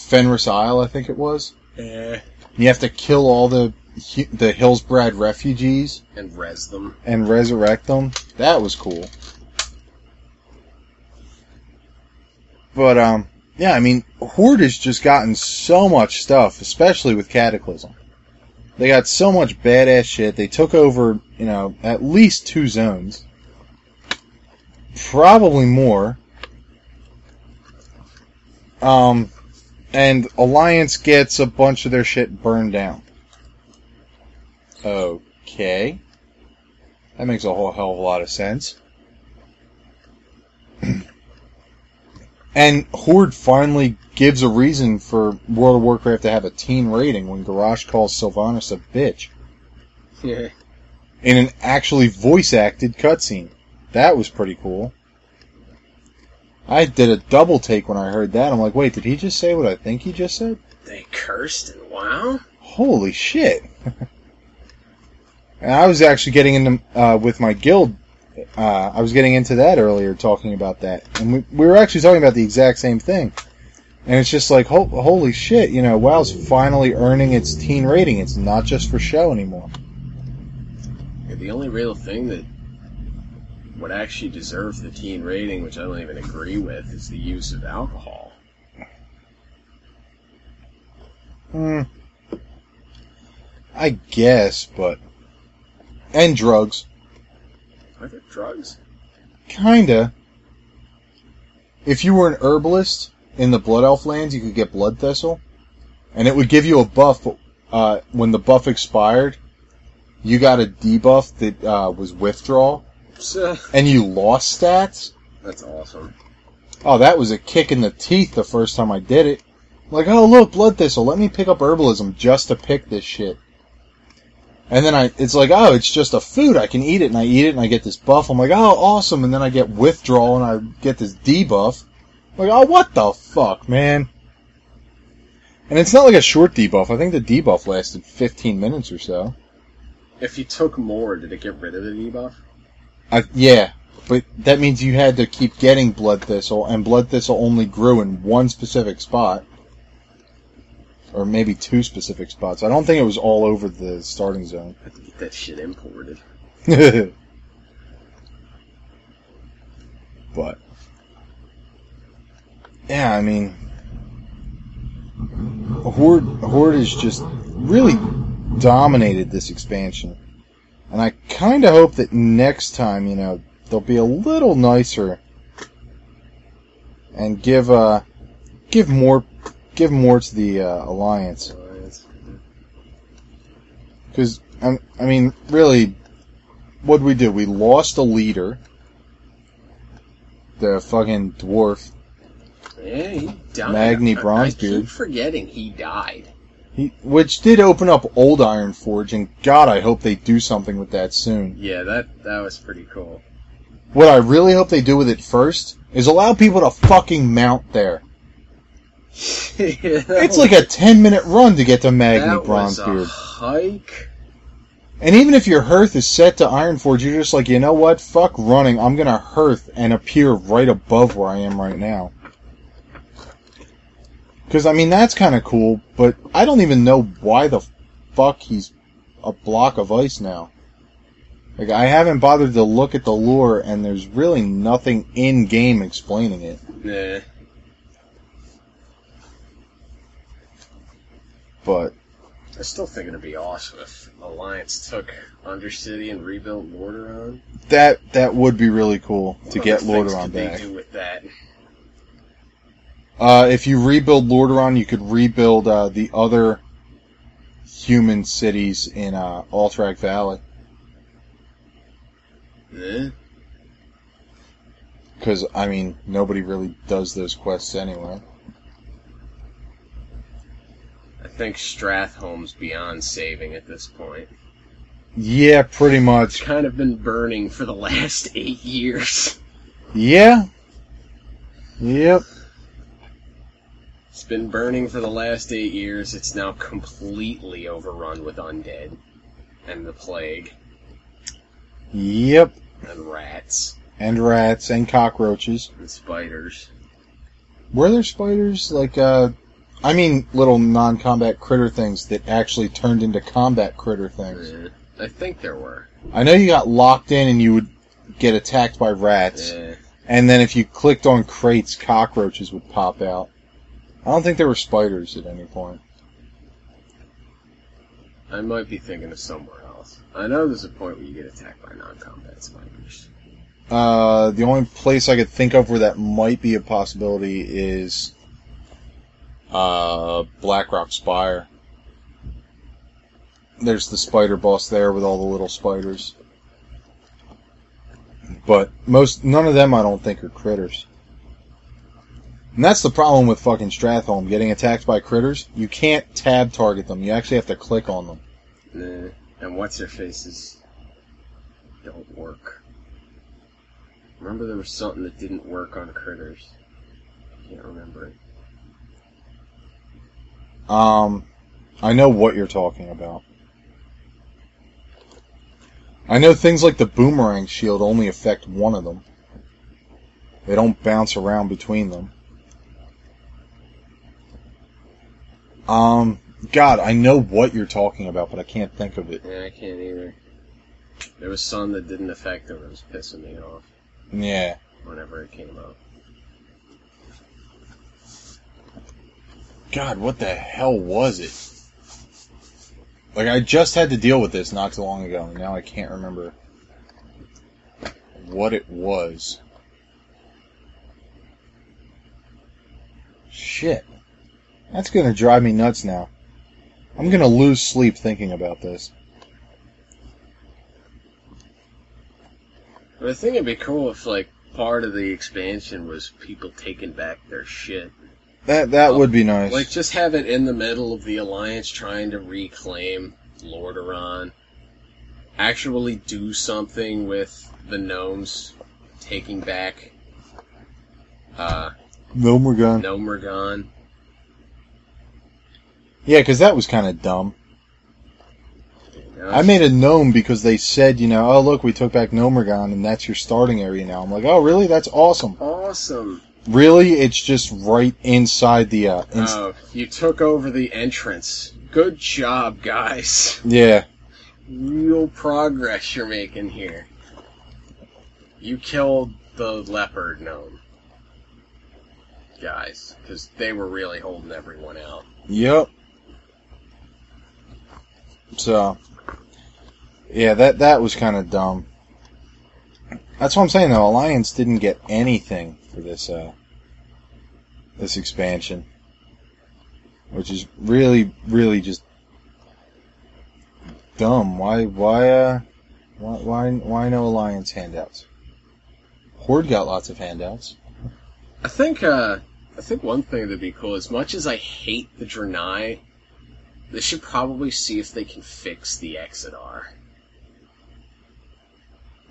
Fenris Isle, I think it was. Eh. You have to kill all the, the Hillsbrad refugees And res them. and resurrect them. That was cool. But um, yeah, I mean, Horde has just gotten so much stuff, especially with Cataclysm. They got so much badass shit. They took over, you know, at least two zones, probably more. Um, and Alliance gets a bunch of their shit burned down. Okay. That makes a whole hell of a lot of sense. and Horde finally gives a reason for World of Warcraft to have a teen rating when Garrosh calls Sylvanas a bitch Yeah. in an actually voice acted cutscene. That was pretty cool. I did a double take when I heard that. I'm like, wait, did he just say what I think he just said? They cursed and wow. Holy shit! and I was actually getting into uh, with my guild. Uh, I was getting into that earlier, talking about that, and we, we were actually talking about the exact same thing. And it's just like, ho- holy shit! You know, WoW's finally earning its teen rating. It's not just for show anymore. Yeah, the only real thing that would actually deserve the teen rating, which I don't even agree with, is the use of alcohol. Hmm. I guess, but and drugs, Are there drugs? kinda. If you were an herbalist in the Blood Elf lands, you could get Blood Thistle, and it would give you a buff. Uh, when the buff expired, you got a debuff that uh, was withdrawal, Uh, and you lost stats. that's awesome. Oh, that was a kick in the teeth the first time I did it. Like, oh look, blood thistle. Let me pick up herbalism just to pick this shit. And then I, it's like, oh, it's just a food. I can eat it, and I eat it, and I get this buff. I'm like, oh, awesome. And then I get withdrawal, and I get this debuff. Like, oh, what the fuck, man? And it's not like a short debuff. I think the debuff lasted 15 minutes or so. If you took more, did it get rid of the debuff? I, yeah, but that means you had to keep getting blood thistle, and blood thistle only grew in one specific spot, or maybe two specific spots. I don't think it was all over the starting zone. I have to get that shit imported. but yeah, I mean, Horde Horde has just really dominated this expansion, and I kind of hope that next time, you know, they'll be a little nicer and give uh give more give more to the uh, alliance because I, I mean, really, what we do? We lost a leader, the fucking dwarf. Yeah, he died. Magni I- I Bronzebeard. keep forgetting he died. He, which did open up Old Ironforge, and God, I hope they do something with that soon. Yeah, that that was pretty cool. What I really hope they do with it first is allow people to fucking mount there. yeah, It's like a 10 minute run to get to Magni was Bronzebeard. hike. And even if your hearth is set to Ironforge, you're just like, you know what? Fuck running. I'm gonna hearth and appear right above where I am right now. Because, I mean, that's kind of cool, but I don't even know why the fuck he's a block of ice now. Like, I haven't bothered to look at the lore, and there's really nothing in game explaining it. Nah. But, I still think it'd be awesome if Alliance took Undercity and rebuilt Lordaeron. that that would be really cool to What get Lordaeron could they back. do with that? Uh, if you rebuild Lordaeron, you could rebuild uh, the other human cities in uh, Alterac Valley. Eh? Because, I mean, nobody really does those quests anyway. I think Stratholme's beyond saving at this point. Yeah, pretty It's much. kind of been burning for the last eight years. Yeah. Yep. It's been burning for the last eight years. It's now completely overrun with undead and the plague Yep. and rats And rats and cockroaches. and spiders. Were there spiders? Like, uh, I mean, little non-combat critter things that actually turned into combat critter things. Eh, I think there were. I know you got locked in and you would get attacked by rats. Eh, And then if you clicked on crates, cockroaches would pop out. I don't think there were spiders at any point. I might be thinking of somewhere else. I know there's a point where you get attacked by non-combat spiders. Uh, the only place I could think of where that might be a possibility is uh, Blackrock Spire. There's the spider boss there with all the little spiders. But most, none of them I don't think are critters. And that's the problem with fucking Stratholme, getting attacked by critters. You can't tab target them, you actually have to click on them. Nah. And what's their faces don't work. Remember there was something that didn't work on critters. I Can't remember it. Um, I know what you're talking about. I know things like the boomerang shield only affect one of them. They don't bounce around between them. Um, God, I know what you're talking about, but I can't think of it. Yeah, I can't either. There was some that didn't affect them. It was pissing me off Yeah. whenever it came up. God, what the hell was it? Like, I just had to deal with this not too long ago, and now I can't remember what it was. Shit. That's gonna drive me nuts now. I'm gonna lose sleep thinking about this. But I think it'd be cool if, like, part of the expansion was people taking back their shit. That that would be nice. Like, just have it in the middle of the Alliance trying to reclaim Lordaeron. Actually do something with the gnomes taking back uh, no more gun. Gnomeregan. Yeah, because that was kind of dumb. I made a gnome because they said, you know, oh look, we took back Gnomeregan, and that's your starting area now. I'm like, oh really? That's awesome. awesome. Really? It's just right inside the. Uh, ins- Oh, you took over the entrance. Good job, guys. yeah. Real progress you're making here. You killed the leper gnome. Guys, because they were really holding everyone out. Yep. So, yeah, that that was kind of dumb. That's what I'm saying though. Alliance didn't get anything for this uh, this expansion, which is really, really just dumb. Why, why, uh, why, why, why no Alliance handouts? Horde got lots of handouts. I think, uh, I think one thing that'd be cool, as much as I hate the Draenei, they should probably see if they can fix the Exodar.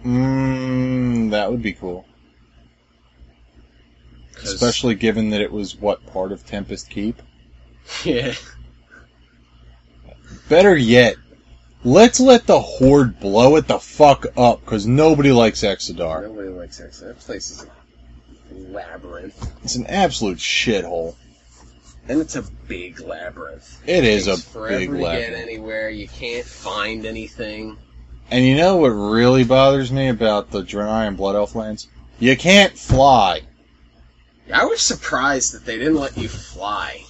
Mmm, that would be cool. Especially given that it was what part of Tempest Keep. yeah. Better yet, let's let the Horde blow it the fuck up, because nobody likes Exodar. Nobody likes Exodar. That place is a labyrinth. It's an absolute shithole. And it's a big labyrinth. It is a big to get labyrinth. anywhere. You can't find anything. And you know what really bothers me about the Draenei and Blood Elf lands? You can't fly. I was surprised that they didn't let you fly,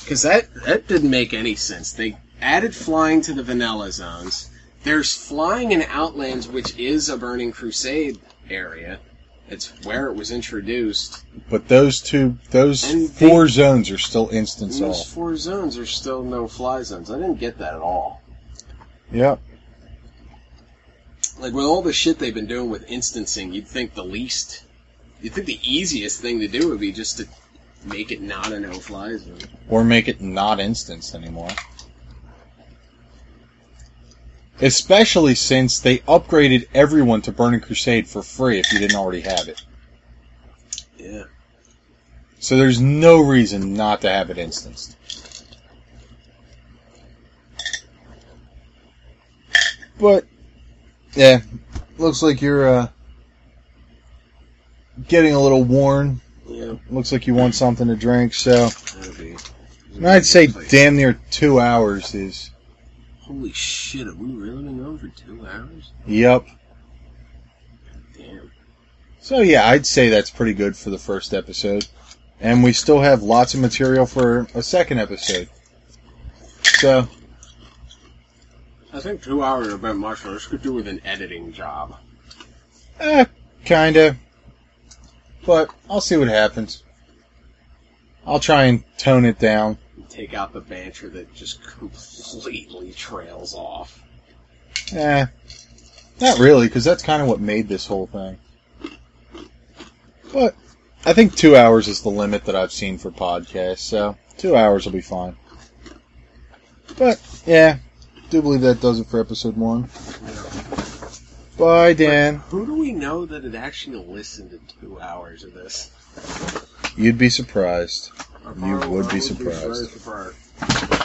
because that that didn't make any sense. They added flying to the vanilla zones. There's flying in Outlands, which is a Burning Crusade area. It's where it was introduced. But those two, those And four zones are still instance And those off. four zones are still no fly zones. I didn't get that at all. Yep. Like with all the shit they've been doing with instancing, you'd think the least, you'd think the easiest thing to do would be just to make it not a no-fly zone. Or make it not instanced anymore. Especially since they upgraded everyone to Burning Crusade for free if you didn't already have it. Yeah. So there's no reason not to have it instanced. But yeah, looks like you're uh, getting a little worn. Yeah. Looks like you want something to drink. So. I'd say damn near two hours is. Holy shit! Have we really been going for two hours? Yep. Damn. So yeah, I'd say that's pretty good for the first episode. And we still have lots of material for a second episode. So I think two hours are a bit much. This could do with an editing job. Eh, kinda. But I'll see what happens. I'll try and tone it down. Take out the banter that just completely trails off. Eh, not really, because that's kind of what made this whole thing. But I think two hours is the limit that I've seen for podcasts, so two hours will be fine. But yeah, do believe that does it for episode one. Bye, Dan. Who do we know that had actually listened to two hours of this? You'd be surprised. You would be surprised.